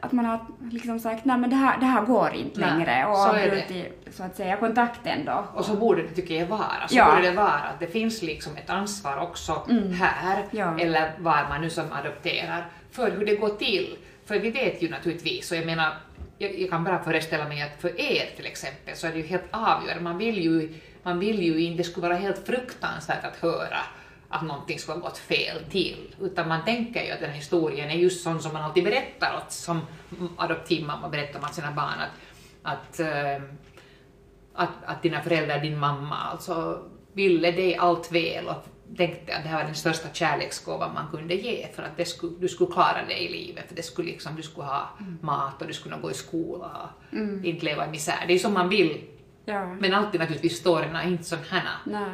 att man har liksom sagt nej men det här, det här går inte nej, längre och avbrutit så att säga kontakten då. Och så borde det tycker jag vara. Så ja. borde det vara att det finns liksom ett ansvar också mm. här ja. eller var man nu som adopterar för hur det går till. För vi vet ju naturligtvis, och jag menar jag, jag kan bara föreställa mig att för er till exempel så är det ju helt avgörande. Man vill ju man vill ju inte, det skulle vara helt fruktansvärt att höra att någonting skulle ha gått fel till, utan man tänker ju att den här historien är just sån som man alltid berättar, åt, som adoptivmamma berättar man sina barn att, att, eh, att, att dina föräldrar, din mamma, alltså ville dig allt väl och tänkte att det här var den största kärleksgåvan man kunde ge för att skulle, du skulle klara dig i livet, för det skulle liksom, du skulle ha mm. mat och du skulle gå i skola och mm. inte leva i misär. Det är som man vill Ja. Men alltid naturligtvis storyn är inte. Nej.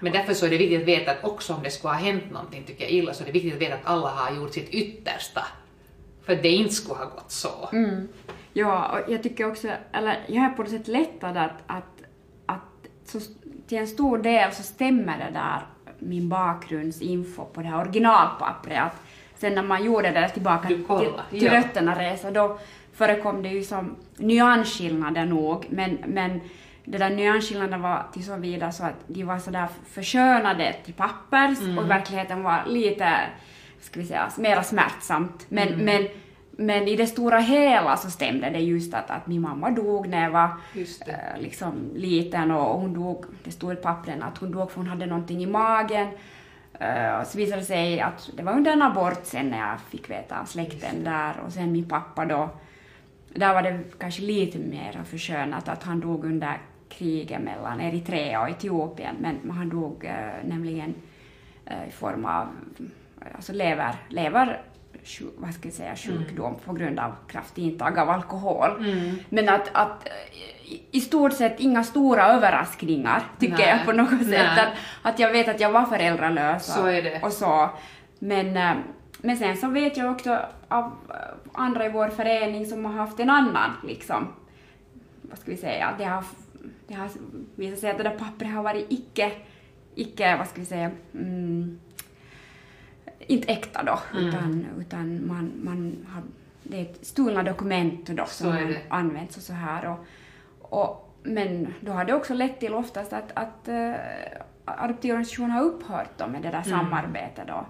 Men därför så är det viktigt att veta att också om det skulle ha hänt någonting tycker jag illa så är det viktigt att veta att alla har gjort sitt yttersta för att det inte skulle ha gått så. Mm. Ja, och jag tycker också, eller jag är på något sätt lättad att, att, att så, till en stor del så stämmer det där min bakgrundsinfo på det här originalpappret att sen när man gjorde det tillbaka till, till ja. rötterna resa då förekom det ju som nyansskillnader nog, men, men det där nyansskillnaden var till så vida så att de var sådär förskönade till pappers mm. och verkligheten var lite, ska vi säga, mera smärtsamt. Men, mm. men, men i det stora hela så stämde det just att, att min mamma dog när jag var äh, liksom liten och hon dog, det stod i pappren att hon dog för hon hade någonting i magen. Uh, och så visade det sig att det var under en abort sen när jag fick veta släkten där och sen min pappa då. Där var det kanske lite mer förskönat att han dog under kriget mellan Eritrea och Etiopien, men han dog äh, nämligen i form av alltså lever, lever vad ska jag säga, sjukdom mm. på grund av kraftigt intag av alkohol. Mm. Men att, att i stort sett inga stora överraskningar, tycker Nej. jag på något sätt. Att, att jag vet att jag var föräldralös så och så. Men, äh, men sen så vet jag också av andra i vår förening som har haft en annan, liksom, vad ska vi säga, det har, det har visat sig att det där pappret har varit icke, icke vad ska vi säga, mm, inte äkta då, mm. utan, utan man, man har, det är stulna dokument då som man används och så här. Och, och, men då har det också lett till oftast att, att uh, adoptivorganisationen har upphört då med det där mm. samarbetet då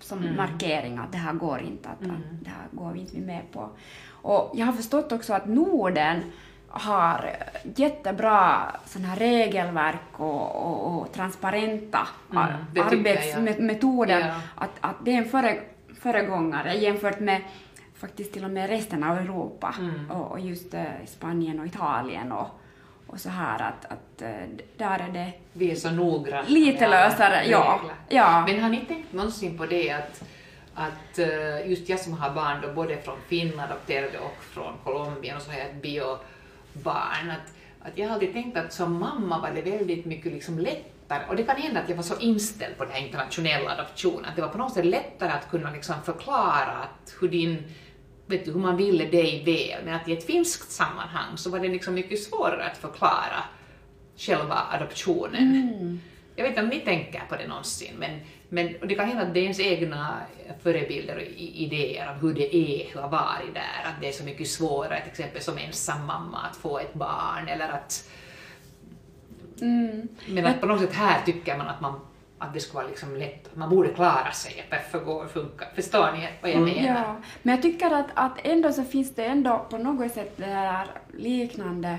som mm. markering att det här går inte, att, mm. att det här går vi inte med på. Och jag har förstått också att Norden har jättebra sån här regelverk och, och, och transparenta Mm, arbetsmetoder. Ja. Att, att det är en före, föregångare jämfört med faktiskt till och med resten av Europa Mm. och, och just eh, Spanien och Italien och, och så här att, att eh, där är det Vi är så noggranna. lite lösare. Ja, ja. Men har ni tänkt någonsin på det att, att eh, just jag som har barn då, både från Finland adopterade och från Colombia och så har jag ett biobarn, att, att jag har alltid tänkt att som mamma var det väldigt mycket liksom lättare, och det kan hända att jag var så inställd på den här internationella adoptionen, att det var på något sätt lättare att kunna liksom förklara att hur din vet du, hur man ville dig väl, men att i ett finskt sammanhang så var det liksom mycket svårare att förklara själva adoptionen. Jag vet inte om ni tänker på det någonsin, men, men det kan hända att det är ens egna förebilder och idéer av hur det är, hur har varit där, att det är så mycket svårare till exempel som ensam mamma att få ett barn, eller att... Mm. Men att på något sätt här tycker man att, man, att det ska vara liksom lätt, man borde klara sig, att det förgår, funkar. Förstår ni vad jag menar? Ja, men jag tycker att, att ändå så finns det ändå på något sätt det här liknande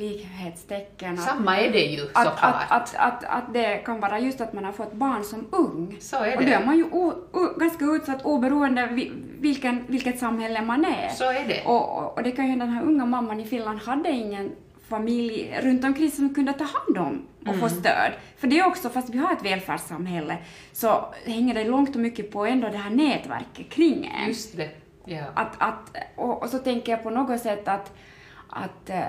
likhetstecken. att- Samma är det ju att, såklart. att, att, att, att det kan vara just att man har fått barn som ung. Så är Och då är det. man ju o, o, ganska utsatt oberoende vi- vilken, vilket samhälle man är. Så är det. Och, och, och det kan ju den här unga mamman i Finland hade ingen familj runt omkring som kunde ta hand om och få Mm. stöd. För det är också, fast vi har ett välfärdssamhälle, så hänger det långt och mycket på ändå det här nätverket kring en. Just det. Ja. Att, att, och, och så tänker jag på något sätt att, att, eh,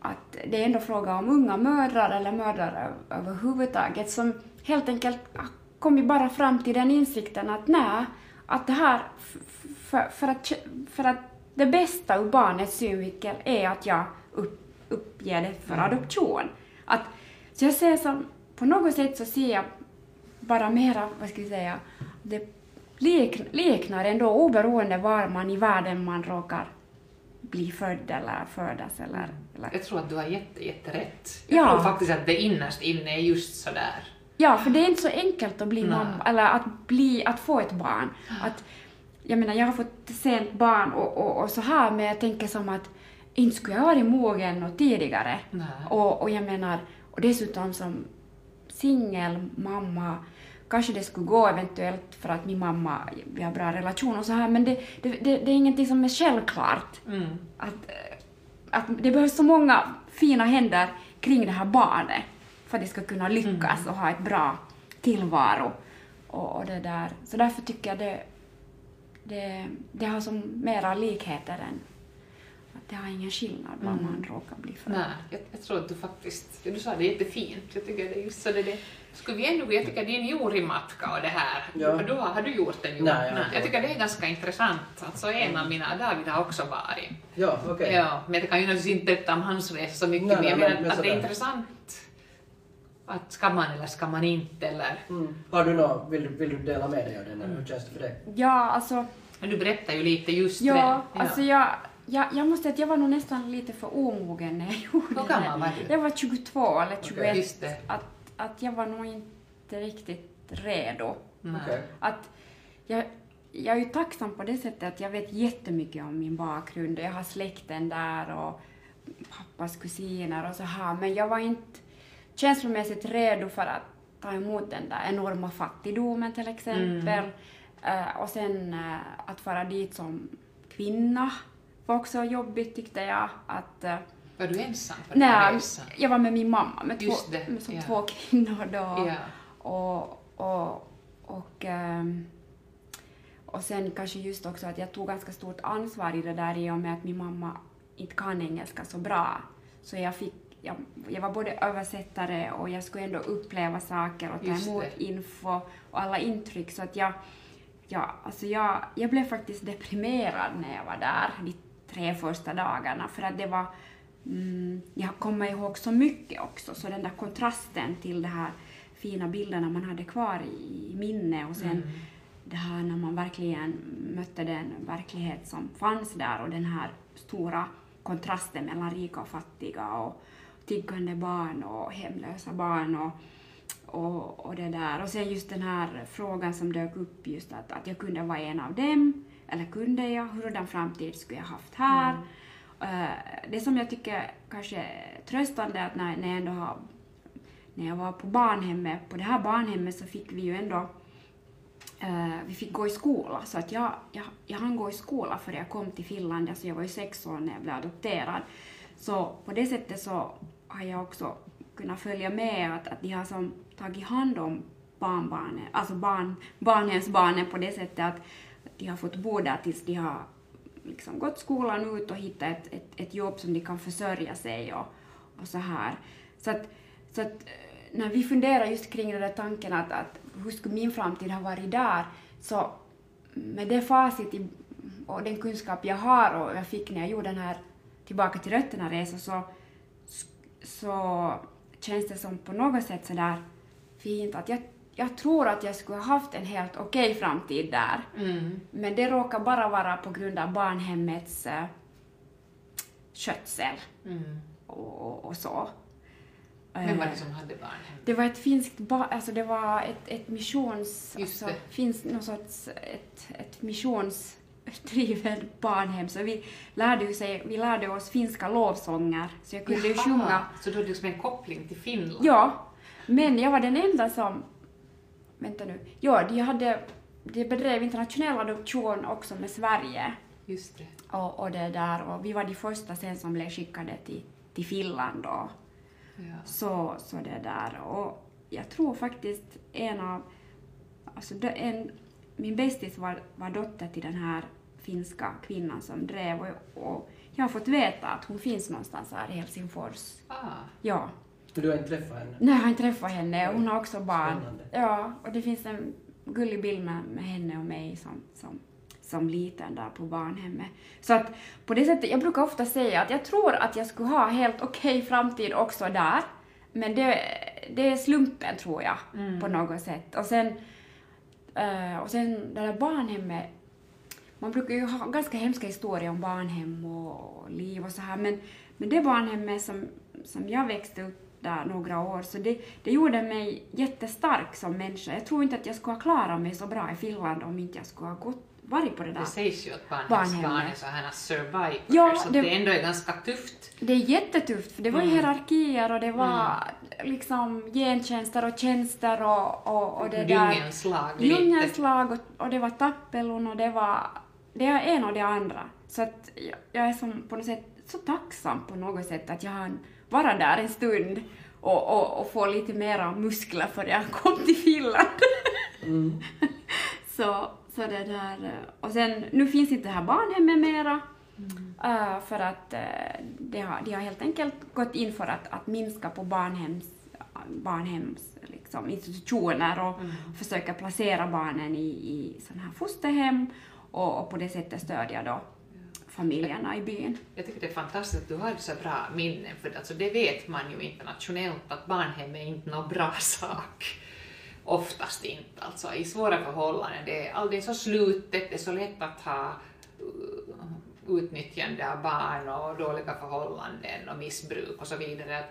att det är ändå fråga om unga mödrar eller mödrar överhuvudtaget som helt enkelt kommit bara fram till den insikten att nej, att det här, för, för, att, för att det bästa ur barnets synvinkel är att jag upp, uppger det för adoption. Att, så jag ser som, på något sätt så ser jag bara mera, vad ska vi säga, det lik, liknar ändå oberoende var man i världen man råkar bli född eller födas eller... eller Jag tror att du har jätte, jätterätt. Jag Ja. tror faktiskt att det innerst inne är just sådär. Ja, för det är inte så enkelt att bli Nej. mamma, eller att, bli, att få ett barn. Att, jag menar, jag har fått sent barn och, och, och så här, men jag tänker som att inte skulle jag varit mogen och tidigare. Nej. Och, och jag menar, och dessutom som singel mamma, kanske det skulle gå eventuellt för att min mamma, vi har bra relation och så här, men det, det, det, det är ingenting som är självklart. Mm. Att, eh, att det behövs så många fina händer kring det här barnet för att det ska kunna lyckas och ha ett bra tillvaro. Och, och det där. Så därför tycker jag det, det, det har som mera likheter än att det har ingen skillnad var man råkar bli född. Nej, jag, jag tror att du faktiskt, du sa det jättefint, jag tycker det är just så det är. Skulle vi ännu, jag tycker din jurymatka och det här, Ja. har, du, har du gjort en jury? Nej, jag har jag tycker det är ganska intressant, alltså en av mina, David har också varit. Ja, okej. Ja, men jag kan ju naturligtvis inte berätta om hans resa så mycket, Nej, men jag nej, menar men- att men det är intressant att ska man eller ska man inte eller... Mm. Har du något, vill, du- vill du dela med dig av den? eller Hur känns det för dig? Ja, alltså, Men du berättar ju lite just ja, det. alltså jag, jag, jag måste säga att jag var nog nästan lite för omogen när jag gjorde Hur gammal var du? Jag var 22 eller 21. Just det. Att, jag var nog inte riktigt redo. Nej. Okej. Att jag, jag är ju tacksam på det sättet att jag vet jättemycket om min bakgrund och jag har släkten där och pappas kusiner och så här, men jag var inte känslomässigt redo för att ta emot den där enorma fattigdomen till exempel. Eh, och sen eh, att fara dit som kvinna var också jobbigt tyckte jag. Att, eh, Var du ensam på den här resan? jag var med min mamma, med, två, med som ja. två kvinnor då. Ja. Och, och, och, ehm, och sen kanske just också att jag tog ganska stort ansvar i det där i och med att min mamma inte kan engelska så bra. Så jag fick, jag, jag var både översättare och jag skulle ändå uppleva saker och ta emot info och alla intryck så att jag, ja, alltså jag, jag blev faktiskt deprimerad när jag var där de tre första dagarna för att det var Mm, jag kommer ihåg så mycket också, så den där kontrasten till de här fina bilderna man hade kvar i minne och sen Mm. det här när man verkligen mötte den verklighet som fanns där och den här stora kontrasten mellan rika och fattiga och tiggande barn och hemlösa barn och, och, och det där. Och sen just den här frågan som dök upp just att, att jag kunde vara en av dem, eller kunde jag? Hurdan framtid skulle jag haft här? Eh, Eh, det som jag tycker kanske är tröstande är att när, när jag ändå har när jag var på barnhemmet, på det här barnhemmet så fick vi ju ändå Uh, vi fick gå i skola, så att jag, jag, jag hann gå i skola före jag kom till Finland, alltså jag var ju sex år när jag blev adopterad. Så på det sättet så har jag också kunnat följa med att, att de har som tagit hand om barnbarnen, alltså barn, barnhemsbarnen på det sättet att de har fått bo där tills de har liksom gått skolan ut och hittat ett, ett, ett jobb som de kan försörja sig och, och så här. Så att, så att eh, när vi funderar just kring den där tanken att, att hur skulle min framtid ha varit där, så med det facit i, och den kunskap jag har och jag fick när jag gjorde den här tillbaka till rötterna-resan så, så känns det som på något sätt sådär fint att jag, jag tror att jag skulle ha haft en helt okej okay framtid där. Mm. Men det råkar bara vara på grund av barnhemmets uh, skötsel Mm. och, och, och så. Vem var Eh, det som hade barnhem? det var ett finskt ba- alltså det var ett, ett missions... Just alltså, det. finns någon sorts ett, ett missionsdrivet barnhem så vi lärde, sig, vi lärde oss finska lovsånger så jag kunde ju Jaha, sjunga. Så du hade liksom en koppling till Finland? Ja, men jag var den enda som... Vänta nu. Ja, de, hade, de bedrev internationell adoption också med Sverige. Just det. Och, och det där, och vi var de första sen som blev skickade till, till Finland. Och, Ja. så, så det där. Och jag tror faktiskt en av... Alltså en, min bästis var, var dotter till den här finska kvinnan som drev och, och jag har fått veta att hon finns någonstans här i Helsingfors. Ah, Ja. Men du har inte träffat henne? Nej, jag har inte träffat henne. Hon har också barn. Spännande. Ja, och det finns en gullig bild med, med henne och mig som, som, som liten där på barnhemmet. Så att på det sättet, jag brukar ofta säga att jag tror att jag skulle ha helt okej framtid också där. Men det, det är slumpen tror jag, på något sätt. Och sen, eh, och sen det där barnhemmet, man brukar ju ha ganska hemska historier om barnhem och liv och så här, men, men det barnhemmet som, som jag växte upp där några år, så det, det gjorde mig jättestark som människa. Jag tror inte att jag skulle ha klarat mig så bra i Finland om inte jag skulle ha gått, varit på det där. det sägs ju att barnhemsbarn är så här survivors, Ja, så det- det... det ändå är ganska tufft. Det är jättetufft, för det var Mm. hierarkier och det var liksom gentjänster och tjänster och, och, och det där. Djungelns lag. Djungelns lag och, och det var tappelon och det var det är en och det andra. Så att jag, jag är som på något sätt så tacksam på något sätt att jag hann vara där en stund och, och, och få lite mera muskler för jag kom till Finland. Mm. så, så det där. Och sen, nu finns inte det här barnhemmet mera. eh, för att eh, det har, de har helt enkelt gått in för att, att minska på barnhems, barnhems liksom, institutioner och försöka placera barnen i, i sådana här fosterhem och, och på det sättet stödja då familjerna i byn. Jag tycker det är fantastiskt att du har så bra minnen, för alltså det vet man ju internationellt att barnhem är inte någon bra sak. Oftast inte, alltså i svåra förhållanden. Det är aldrig så slutet, det är så lätt att ha uh, utnyttjande av barn och dåliga förhållanden och missbruk och så vidare. Att,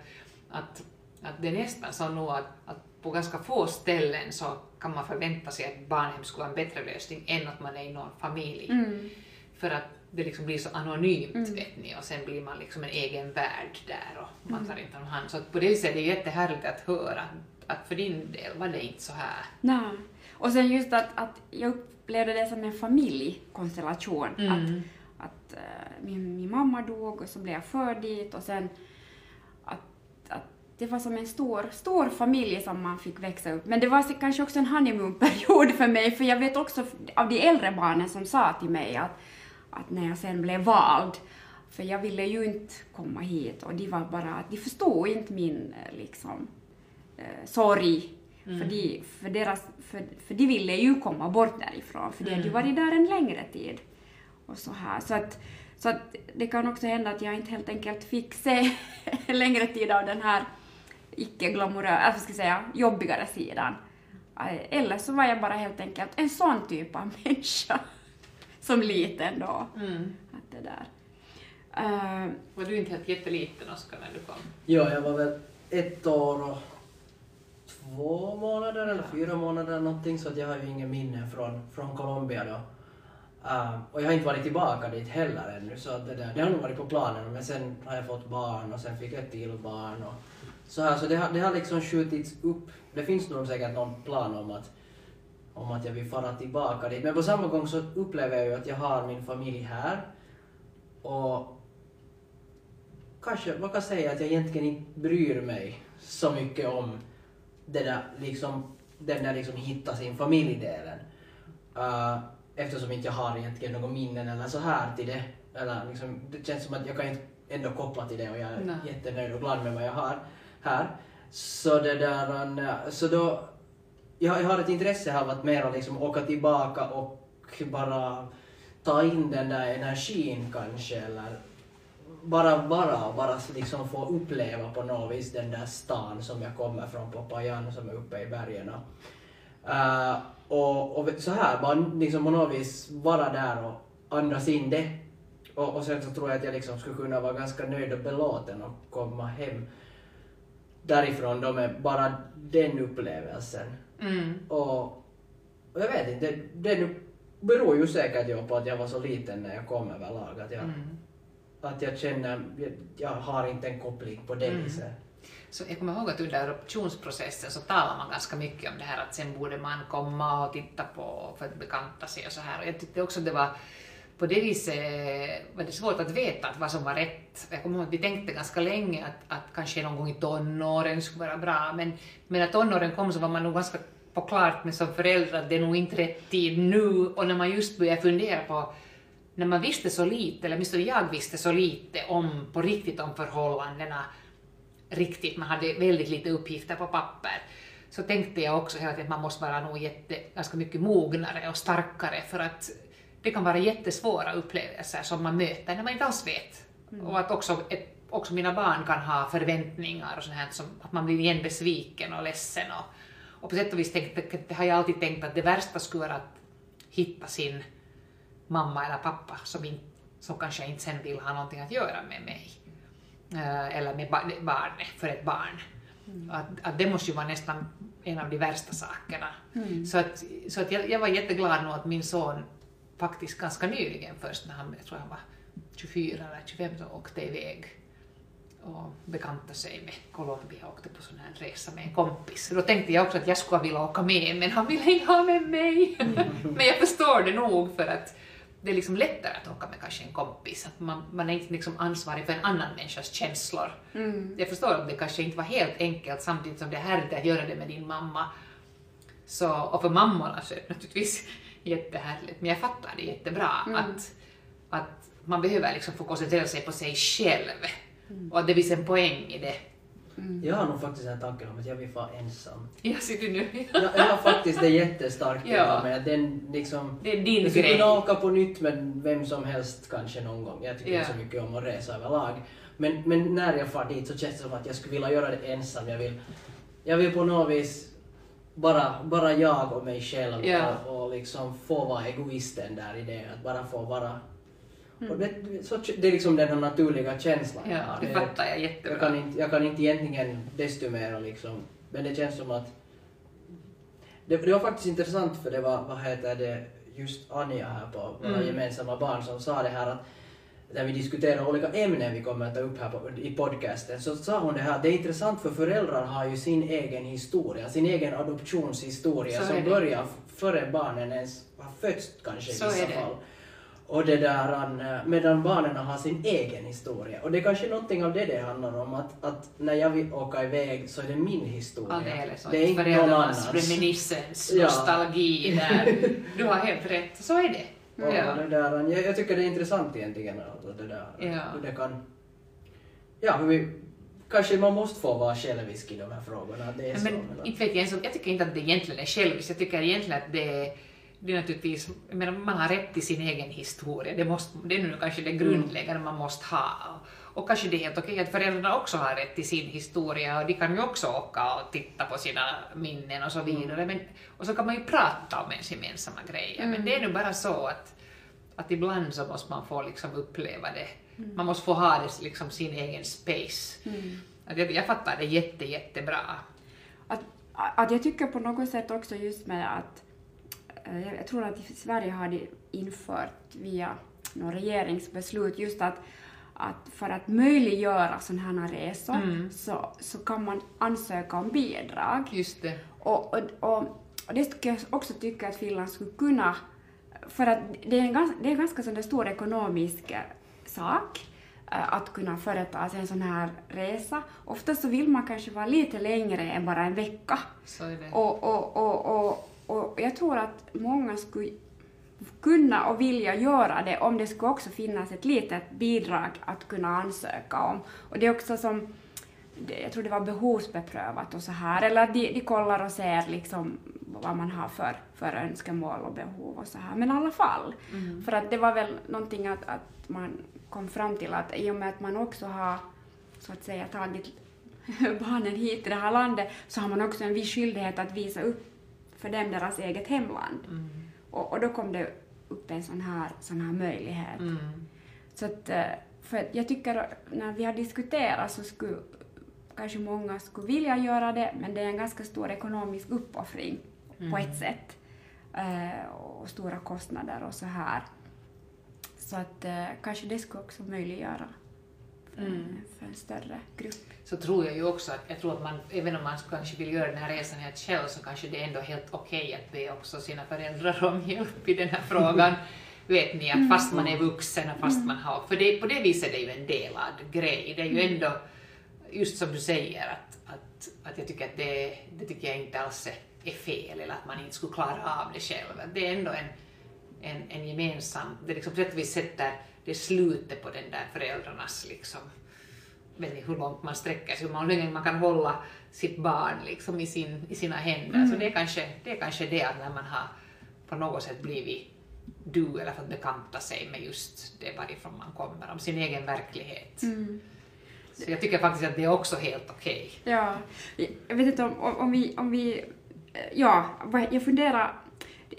att, att det är nästan så nog att, att på ganska få ställen så kan man förvänta sig att barnhem skulle vara en bättre lösning än att man är i någon familj. Mm. För att det liksom blir så anonymt, vet ni, och sen blir man liksom en egen värld där och man tar inte någon hand. Så på det viset är det jättehärligt att höra att för din del var det inte så här. Nej. Och sen just att, att jag upplevde det som en familjekonstellation. Mm. Att, att eh, min, min mamma dog och så blev jag förd dit och sen att, att det var som en stor, stor familj som man fick växa upp. Men det var så- kanske också en honeymoon-period för mig, för jag vet också av de äldre barnen som sa till mig att, att när jag sen blev vald, för jag ville ju inte komma hit och de var bara att de förstod inte min eh, liksom eh, sorg. För, de, för, deras, för, för de ville ju komma bort därifrån, för de hade ju varit där en längre tid. Och så här. Så att, så att det kan också hända att jag inte helt enkelt fick se en längre tid av den här icke-glamorösa, vad ska jag säga, jobbigare sidan. Eh, Eller så var jag bara helt enkelt en sån typ av människa som liten då. Att det där. Eh, Var du inte helt jätteliten, Oskar, när du kom? Ja, jag var väl ett år och två månader eller fyra månader eller någonting så att jag har ju ingen minne från, från Colombia då. Uh, och jag har inte varit tillbaka dit heller ännu så det, där, det har nog varit på planen men sen har jag fått barn och sen fick jag ett till barn och så här så det har, det har liksom skjutits upp. Det finns nog säkert någon plan om att om att jag vill fara tillbaka dit men på samma gång så upplever jag ju att jag har min familj här och kanske man kan säga att jag egentligen inte bryr mig så mycket om det där liksom den där liksom hitta sin familjdelen. Uh, eftersom inte jag har egentligen några minnen eller så här till det. Eller liksom, det känns som att jag kan inte ändå koppla till det och jag är Nej. jättenöjd och glad med vad jag har här. Så det där, uh, så då, jag, jag har ett intresse av att mera liksom åka tillbaka och bara ta in den där energin kanske eller bara vara och bara liksom få uppleva på något vis den där stan som jag kommer från, Popayan som är uppe i bergen. Uh, och, och så här, bara liksom på något vis vara där och andas in det. Och, och sen så tror jag att jag liksom skulle kunna vara ganska nöjd och belåten och komma hem därifrån då med bara den upplevelsen. Mm. Och, och jag vet inte, det, beror ju säkert ju på att jag var så liten när jag kom överlag. Att jag, Mm. att jag känner, jag, jag har inte en koppling på det Mm. viset. Så jag kommer ihåg att under adoptionsprocessen så talar man ganska mycket om det här att sen borde man komma och titta på för att bekanta sig och så här. Och jag tyckte också det var på det viset eh, var det svårt att veta att vad som var rätt. Jag kommer ihåg att vi tänkte ganska länge att, att kanske någon gång i tonåren skulle vara bra, men, men när tonåren kom så var man nog ganska på klart med som förälder att det är nog inte rätt tid nu och när man just började fundera på när man visste så lite, eller åtminstone jag visste så lite om, på riktigt om förhållandena, riktigt, man hade väldigt lite uppgifter på papper, så tänkte jag också hela tiden att man måste vara nog jätte, ganska mycket mognare och starkare för att det kan vara jättesvåra upplevelser som man möter när man inte alls vet. Och att också, ett, också mina barn kan ha förväntningar och sånt här som att man blir igen besviken och ledsen. Och, och på sätt och vis tänkte, det har jag alltid tänkt att det värsta skulle vara att hitta sin mamma eller pappa som, in, som kanske inte sen vill ha någonting att göra med mig. Eh, eller med ba- barnet, för ett barn. Att, att det måste ju vara nästan en av de värsta sakerna. Så att, så att jag, jag var jätteglad nog att min son faktiskt ganska nyligen först när han, jag tror han var 24 eller 25, så åkte iväg och bekanta sig med Colombia och åkte på sån här resa med en kompis. Då tänkte jag också att jag skulle vilja åka med, men han ville inte ha med mig. men jag förstår det nog för att det är liksom lättare att åka med kanske en kompis, att man, man är inte liksom ansvarig för en annan människas känslor. Jag förstår att det kanske inte var helt enkelt samtidigt som det är härligt att göra det med din mamma. Så, och för mammorna så är det naturligtvis jättehärligt, men jag fattar det jättebra att, att man behöver liksom få koncentrera sig på sig själv och att det finns en poäng i det. Jag har nog faktiskt en tanke om att jag vill vara ensam. Jag ser du nu. Jag, jag har faktiskt det jättestarkt Ja. ja. med att den liksom... Det är din jag skulle kunna åka på nytt med vem som helst kanske någon gång. Jag tycker Ja. inte så mycket om att resa överlag. Men, men när jag far dit så känns det som att jag skulle vilja göra det ensam. Jag vill, jag vill på något vis bara, bara jag och mig själv Ja. och, och liksom få vara egoisten där i det. Att bara få vara... Och det, så, det är liksom den här naturliga känslan jag Ja, det Det- fattar jag jag jättebra. kan, inte, jag kan inte egentligen desto mer liksom, men det känns som att det, det var faktiskt intressant för det var, vad heter det, just Anja här på våra Mm. gemensamma barn som sa det här att när vi diskuterar olika ämnen vi kommer att ta upp här på, i podcasten så sa hon det här det är intressant för föräldrar har ju sin egen historia, sin egen adoptionshistoria som det. börjar före barnen ens har fötts kanske i Så vissa är det. fall. Och det där, eh, medan barnen har sin egen historia. Och det är kanske någonting av det det handlar om, att, att när jag vill åka iväg så är det min historia. Alldeles, det är inte någon föräldrarnas annans. reminiscens, Ja. nostalgi där. Du har helt rätt, så är det. Och Ja. det där, jag, jag tycker det är intressant egentligen, alltså det där, Ja. hur det kan... Ja, hur vi, kanske man måste få vara självisk i de här frågorna. Det är så, Men men- inte vet jag, jag tycker inte att det egentligen är själviskt. Jag tycker egentligen att det är, det är naturligtvis, jag menar, man har rätt till sin egen historia. Det, måste, det är nu kanske det grundläggande man måste ha. Och kanske det är helt okej att föräldrarna också har rätt till sin historia och de kan ju också åka och titta på sina minnen och så vidare. Men, och så kan man ju prata om ens gemensamma grejer. Men det är nu bara så att, att ibland så måste man få liksom uppleva det. Man måste få ha det liksom sin egen space. Att jag, jag fattar det jätte, jättebra. Att, att jag tycker på något sätt också just med att eh, jag jag tror att i Sverige har de infört via något regeringsbeslut just att, att för att möjliggöra sådana här resor Mm. så, så kan man ansöka om bidrag. Just det. Och, och, och, och det skulle jag också tycka att Finland skulle kunna, för att det är en ganska, det är en ganska sån stor ekonomisk eh, sak eh, att kunna företa sig en sån här resa. Ofta så vill man kanske vara lite längre än bara en vecka. Så är det. Och, och, och, och, och jag tror att många skulle kunna och vilja göra det om det skulle också finnas ett litet bidrag att kunna ansöka om. Och det är också som, jag tror det var behovsbeprövat och så här, eller de, de kollar och ser liksom vad man har för, för önskemål och behov och så här. Men i alla fall, för att det var väl någonting att, att man kom fram till att i och med att man också har så att säga tagit barnen hit till det här landet så har man också en viss skyldighet att visa upp för dem deras eget hemland. Mm. Och, och då kom det upp en sån här, sån här möjlighet. Mm. Så att, eh, för jag tycker när vi har diskuterat så skulle kanske många skulle vilja göra det, men det är en ganska stor ekonomisk uppoffring på ett sätt. Eh, och stora kostnader och så här. Så att eh, kanske det skulle också möjliggöra för, Mm. för en större grupp. Så tror jag ju också att, jag tror att man, även om man kanske vill göra den här resan helt själv, så kanske det är ändå helt okej att be också sina föräldrar om hjälp i den här frågan. Vet ni, att fast man är vuxen och fast man har, för det, på det viset är det ju en delad grej. Det är ju ändå, just som du säger, att, att, att jag tycker att det, det tycker jag inte alls är, är fel, eller att man inte skulle klara av det själv. Det är ändå en, en, en gemensam, det liksom på sätt och vis sätter det slutet på den där föräldrarnas liksom, vet hur långt man sträcker sig, hur länge man kan hålla sitt barn liksom i, sin, i sina händer. Så det är, kanske, det är kanske det att när man har på något sätt blivit du eller fått bekanta sig med just det varifrån man kommer, om sin egen verklighet. Så jag tycker faktiskt att det är också helt okej. Ja, jag vet inte om, om, om vi, om vi, ja, jag funderar,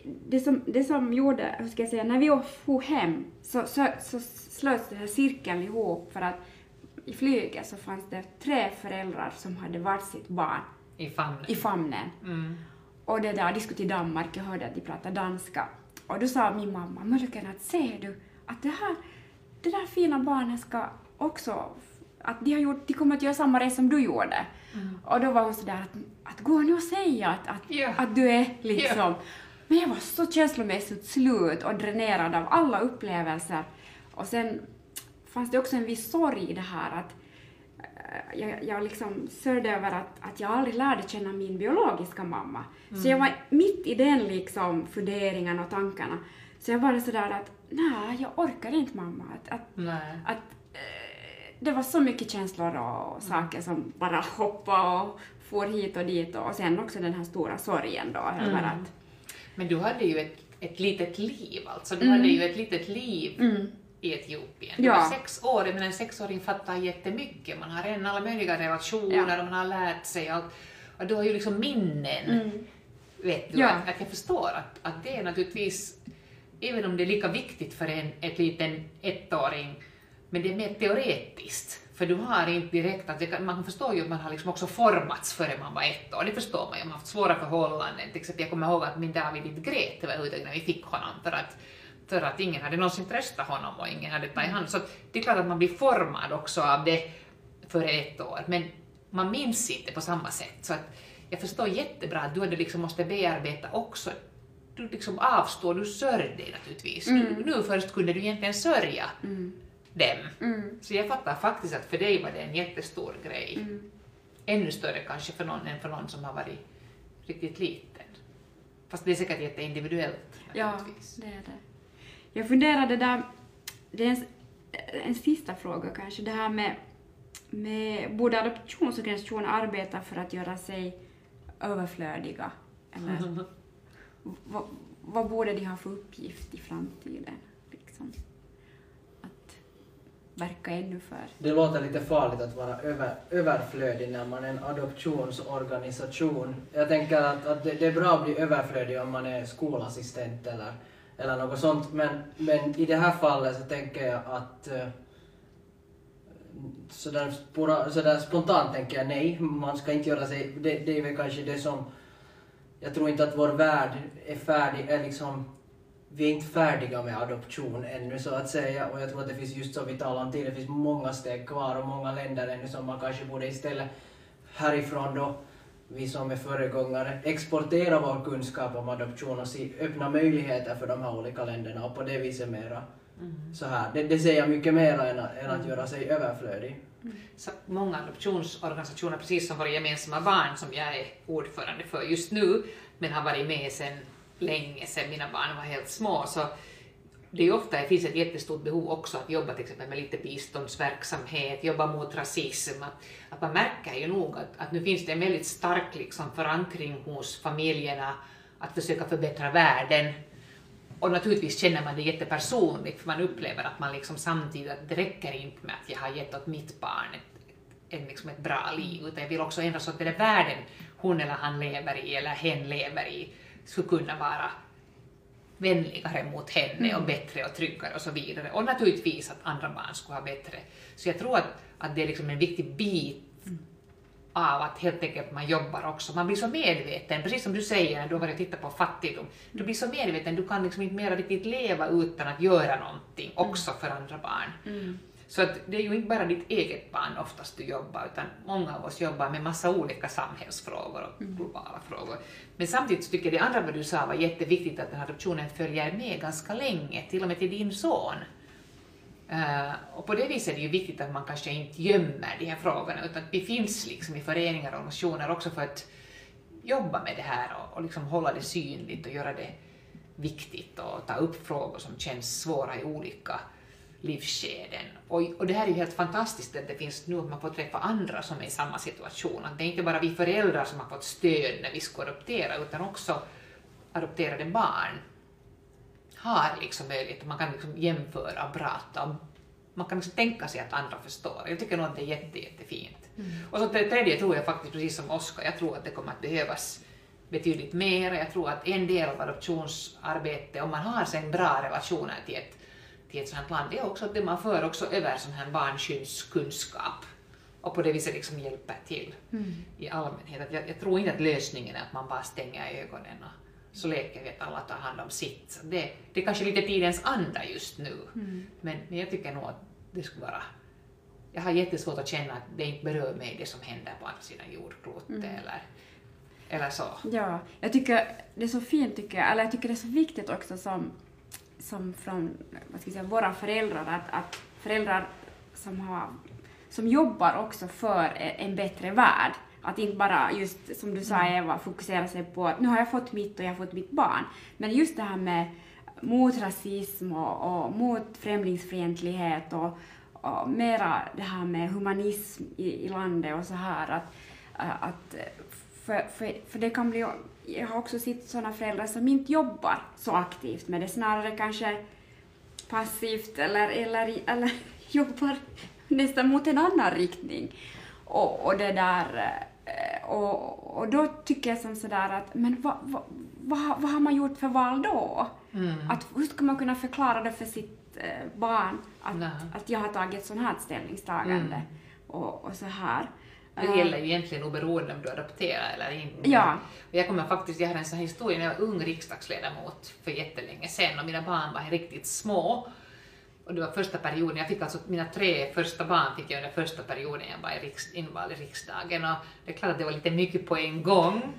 det som, det som gjorde, hur ska jag säga, när vi for hem så, så, så slöts den här cirkeln ihop för att i flyget så fanns det tre föräldrar som hade varsitt barn I famnen. i famnen. Mm. Och det där, de skulle till Danmark, jag hörde att de pratade danska. Och då sa min mamma, Mölken, att ser du att det här, det där fina barnet ska också, att de, har gjort, de kommer att göra samma resa som du gjorde. Och då var hon sådär att, att gå nu och säga att, att, Ja. att du är liksom. Men jag var så känslomässigt slut och dränerad av alla upplevelser. Och sen fanns det också en viss sorg i det här att eh, jag, jag liksom sörjde över att, att jag aldrig lärde känna min biologiska mamma. Så jag var mitt i den liksom funderingen och tankarna. Så jag var sådär att nej, jag orkar inte mamma. Att, att, att eh, det var så mycket känslor och saker som bara hoppade och for hit och dit och, och sen också den här stora sorgen då över att Men du hade ju ett, ett litet liv alltså. Du Mm. hade ju ett litet liv i Etiopien. Ja. sex år, men en sexåring fattar jättemycket. Man har redan alla möjliga relationer Ja. och man har lärt sig allt. Och du har ju liksom minnen. Mm. Vet du, Ja. att, att jag förstår att, att det är naturligtvis, även om det är lika viktigt för en ett liten ettåring, men det är mer teoretiskt. För du har inte direkt, att kan, man förstår ju att man har liksom också formats före man var ett år, det förstår man ju, man har haft svåra förhållanden. Till exempel, jag kommer ihåg att min David inte grät överhuvudtaget när vi fick honom, för att, för att ingen hade någonsin tröstat honom och ingen hade tagit hand Så det är klart att man blir formad också av det före ett år, men man minns inte på samma sätt. Så att jag förstår jättebra att du hade liksom måste bearbeta också. Du liksom avstår, du sörjde naturligtvis. Nu, nu först kunde du egentligen sörja dem. Så jag fattar faktiskt att för dig var det en jättestor grej. Ännu större kanske för någon än för någon som har varit riktigt liten. Fast det är säkert jätteindividuellt Ja, det är det. Jag funderade där, det är en, en sista fråga kanske, det här med, med borde adoptionsorganisationer arbeta för att göra sig överflödiga? Eller vad, vad borde de ha för uppgift i framtiden? Liksom? Att verka ännu för? Det låter lite farligt att vara över, överflödig när man är en adoptionsorganisation. Jag tänker att, att det, det är bra att bli överflödig om man är skolassistent eller, eller något sånt. Men, men i det här fallet så tänker jag att eh, sådär, spora, sådär spontant tänker jag nej, man ska inte göra sig... Det, det är väl kanske det som jag tror inte att vår värld är färdig, är liksom, vi är inte färdiga med adoption ännu så att säga och jag tror att det finns just så vi talade om tidigare, det finns många steg kvar och många länder ännu som man kanske borde istället härifrån då, vi som är föregångare, exportera vår kunskap om adoption och se, öppna möjligheter för de här olika länderna och på det viset mera så här. Det, det säger mycket mer än att, än att göra sig överflödig. Så många adoptionsorganisationer, precis som våra gemensamma barn som jag är ordförande för just nu, men har varit med sedan länge, sedan mina barn var helt små, så det är ofta det finns ett jättestort behov också att jobba till exempel med lite biståndsverksamhet, jobba mot rasism. Att, att man märker ju nog att, att nu finns det en väldigt stark liksom, förankring hos familjerna att försöka förbättra världen. Och naturligtvis känner man det jättepersonligt, för man upplever att man liksom samtidigt, att det räcker inte med att jag har gett åt mitt barn ett, ett, liksom ett bra liv, utan jag vill också ändra så att den världen hon eller han lever i, eller hen lever i, skulle kunna vara vänligare mot henne och bättre och tryggare och så vidare. Och naturligtvis att andra barn skulle ha bättre. Så jag tror att, att det är liksom en viktig bit av att helt enkelt man jobbar också. Man blir så medveten, precis som du säger när du har varit och tittat på fattigdom, du blir så medveten, du kan liksom inte mer riktigt leva utan att göra någonting också för andra barn. Så att det är ju inte bara ditt eget barn oftast du jobbar, utan många av oss jobbar med massa olika samhällsfrågor och globala frågor. Men samtidigt så tycker jag det andra vad du sa var jätteviktigt, att den här adoptionen följer med ganska länge, till och med till din son. Uh, och på det viset är det ju viktigt att man kanske inte gömmer de här frågorna, utan att vi finns liksom i föreningar och organisationer också för att jobba med det här och, och liksom hålla det synligt och göra det viktigt och ta upp frågor som känns svåra i olika livsskeden. Och, och det här är ju helt fantastiskt att det finns nu att man får träffa andra som är i samma situation. Att det är inte bara vi föräldrar som har fått stöd när vi ska adoptera, utan också adopterade barn har liksom möjlighet man kan liksom jämföra och prata man kan liksom tänka sig att andra förstår. Jag tycker nog att det är jätte, jättefint. Mm. Och så det tredje tror jag faktiskt, precis som Oskar, jag tror att det kommer att behövas betydligt mer. Jag tror att en del av adoptionsarbetet, om man har sen bra relationer till ett, till ett sådant land, är också att man för också över sån här barnskyddskunskap och på det viset liksom hjälper till mm. i allmänhet. Jag, jag, tror inte att lösningen är att man bara stänger ögonen och så leker vi att alla tar hand om sitt. Det, det är kanske lite tidens anda just nu, mm. men, men jag tycker nog att det skulle vara jag har jättesvårt att känna att det inte berör mig det som händer på andra sidan jordklotet mm. eller, eller så. Ja, jag tycker det är så fint, tycker jag, eller jag tycker det är så viktigt också som, som från vad ska jag säga, våra föräldrar, att, att föräldrar som, har, som jobbar också för en bättre värld, att inte bara just som du sa mm. Eva, fokusera sig på att nu har jag fått mitt och jag har fått mitt barn. Men just det här med mot rasism och, och mot främlingsfientlighet och, och mera det här med humanism i, i landet och så här. Att, att, för, för, för det kan bli, jag har också sett sådana föräldrar som inte jobbar så aktivt med det, snarare kanske passivt eller, eller, eller jobbar nästan mot en annan riktning. Och, och det där Eh, och, och då tycker jag som sådär att, men vad, vad, vad, vad har man gjort för val då? Mm. Att, hur ska man kunna förklara det för sitt eh, barn att, att jag har tagit ett sånt här ställningstagande mm. och, och så här. Det gäller ju egentligen oberoende om du adopterar eller inte. Ja. Och jag kommer faktiskt, jag har en sån här historia när jag var ung riksdagsledamot för jättelänge sedan och mina barn var riktigt små och det var första perioden, jag fick alltså mina tre första barn fick jag under första perioden jag var riks, invald i riksdagen och det är klart att det var lite mycket på en gång.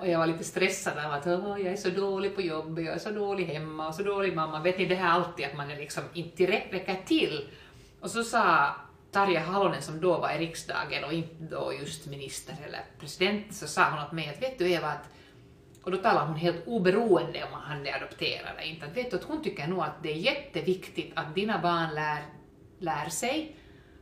Och jag var lite stressad av att jag är så dålig på jobbet, jag är så dålig hemma och så dålig mamma. Vet ni det här alltid att man är liksom inte räcker till. Och så sa Tarja Halonen som då var i riksdagen och inte då just minister eller president, så sa hon åt mig att vet du Eva att och då talar hon helt oberoende om han är adopterad eller inte. Att vet du, att hon tycker nog att det är jätteviktigt att dina barn lär, lär sig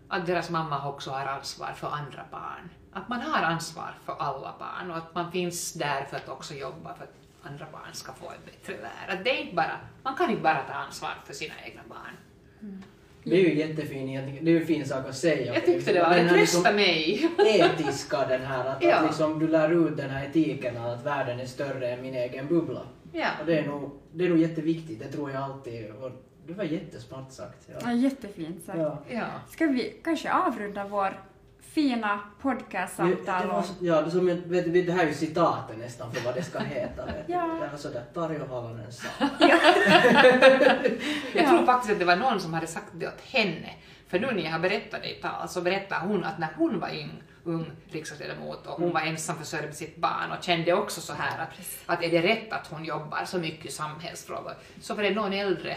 att deras mamma också har ansvar för andra barn. Att man har ansvar för alla barn och att man finns där för att också jobba för att andra barn ska få en bättre värld. Att det är inte bara, man kan inte bara ta ansvar för sina egna barn. Mm. Det är ju jättefin egentligen, det är ju en fin sak att säga. Jag tyckte det var, det trösta liksom mig. etiska den här, att, ja. att liksom du lär ut den här etiken att världen är större än min egen bubbla. Ja. Och det är nog, det är nog jätteviktigt, det tror jag alltid. Och det var jättesmart sagt. Ja, ja jättefint sagt. Ja. Ja. Ska vi kanske avrunda vår fina Ja, podcastsamtal ja, det, som, vet, det här är ju citatet nästan för vad det ska heta. Ja. Det var sådär, Tarjo Halonen sa. Jag Ja. tror faktiskt att det var någon som hade sagt det åt henne. För nu när jag har berättat det i tal så berättar hon att när hon var ung, ung riksdagsledamot och hon var ensamförsörjd med sitt barn och kände också så här att, att är det rätt att hon jobbar så mycket i samhällsfrågor, så var det någon äldre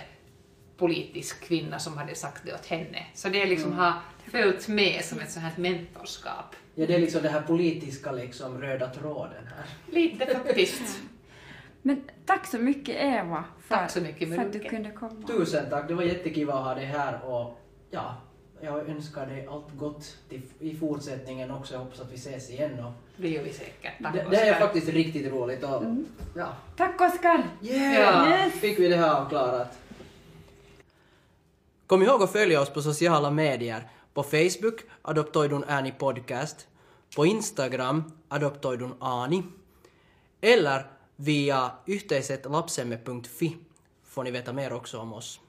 politisk kvinna som hade sagt det åt henne. Så det liksom har följt med som ett sånt här mentorskap. Ja, det är liksom den här politiska liksom röda tråden här. Lite faktiskt. Men tack så mycket Eva för, Tack så mycket, för att du kunde komma. Tusen tack, det var jättekul att ha dig här och ja, jag önskar dig allt gott till, i fortsättningen också. Jag hoppas att vi ses igen. Och Det gör vi säkert. Tack det, det är faktiskt riktigt roligt och Mm. ja. Tack Oskar! Yeah! Ja. Yes. Fick vi det här avklarat. Kom ihåg att följa oss på sociala medier. På Facebook, Adoptoidun ääni podcast. På Instagram, Adoptoidun Ani. Eller via yhteisetlapsemme.fi får ni veta mer också om oss.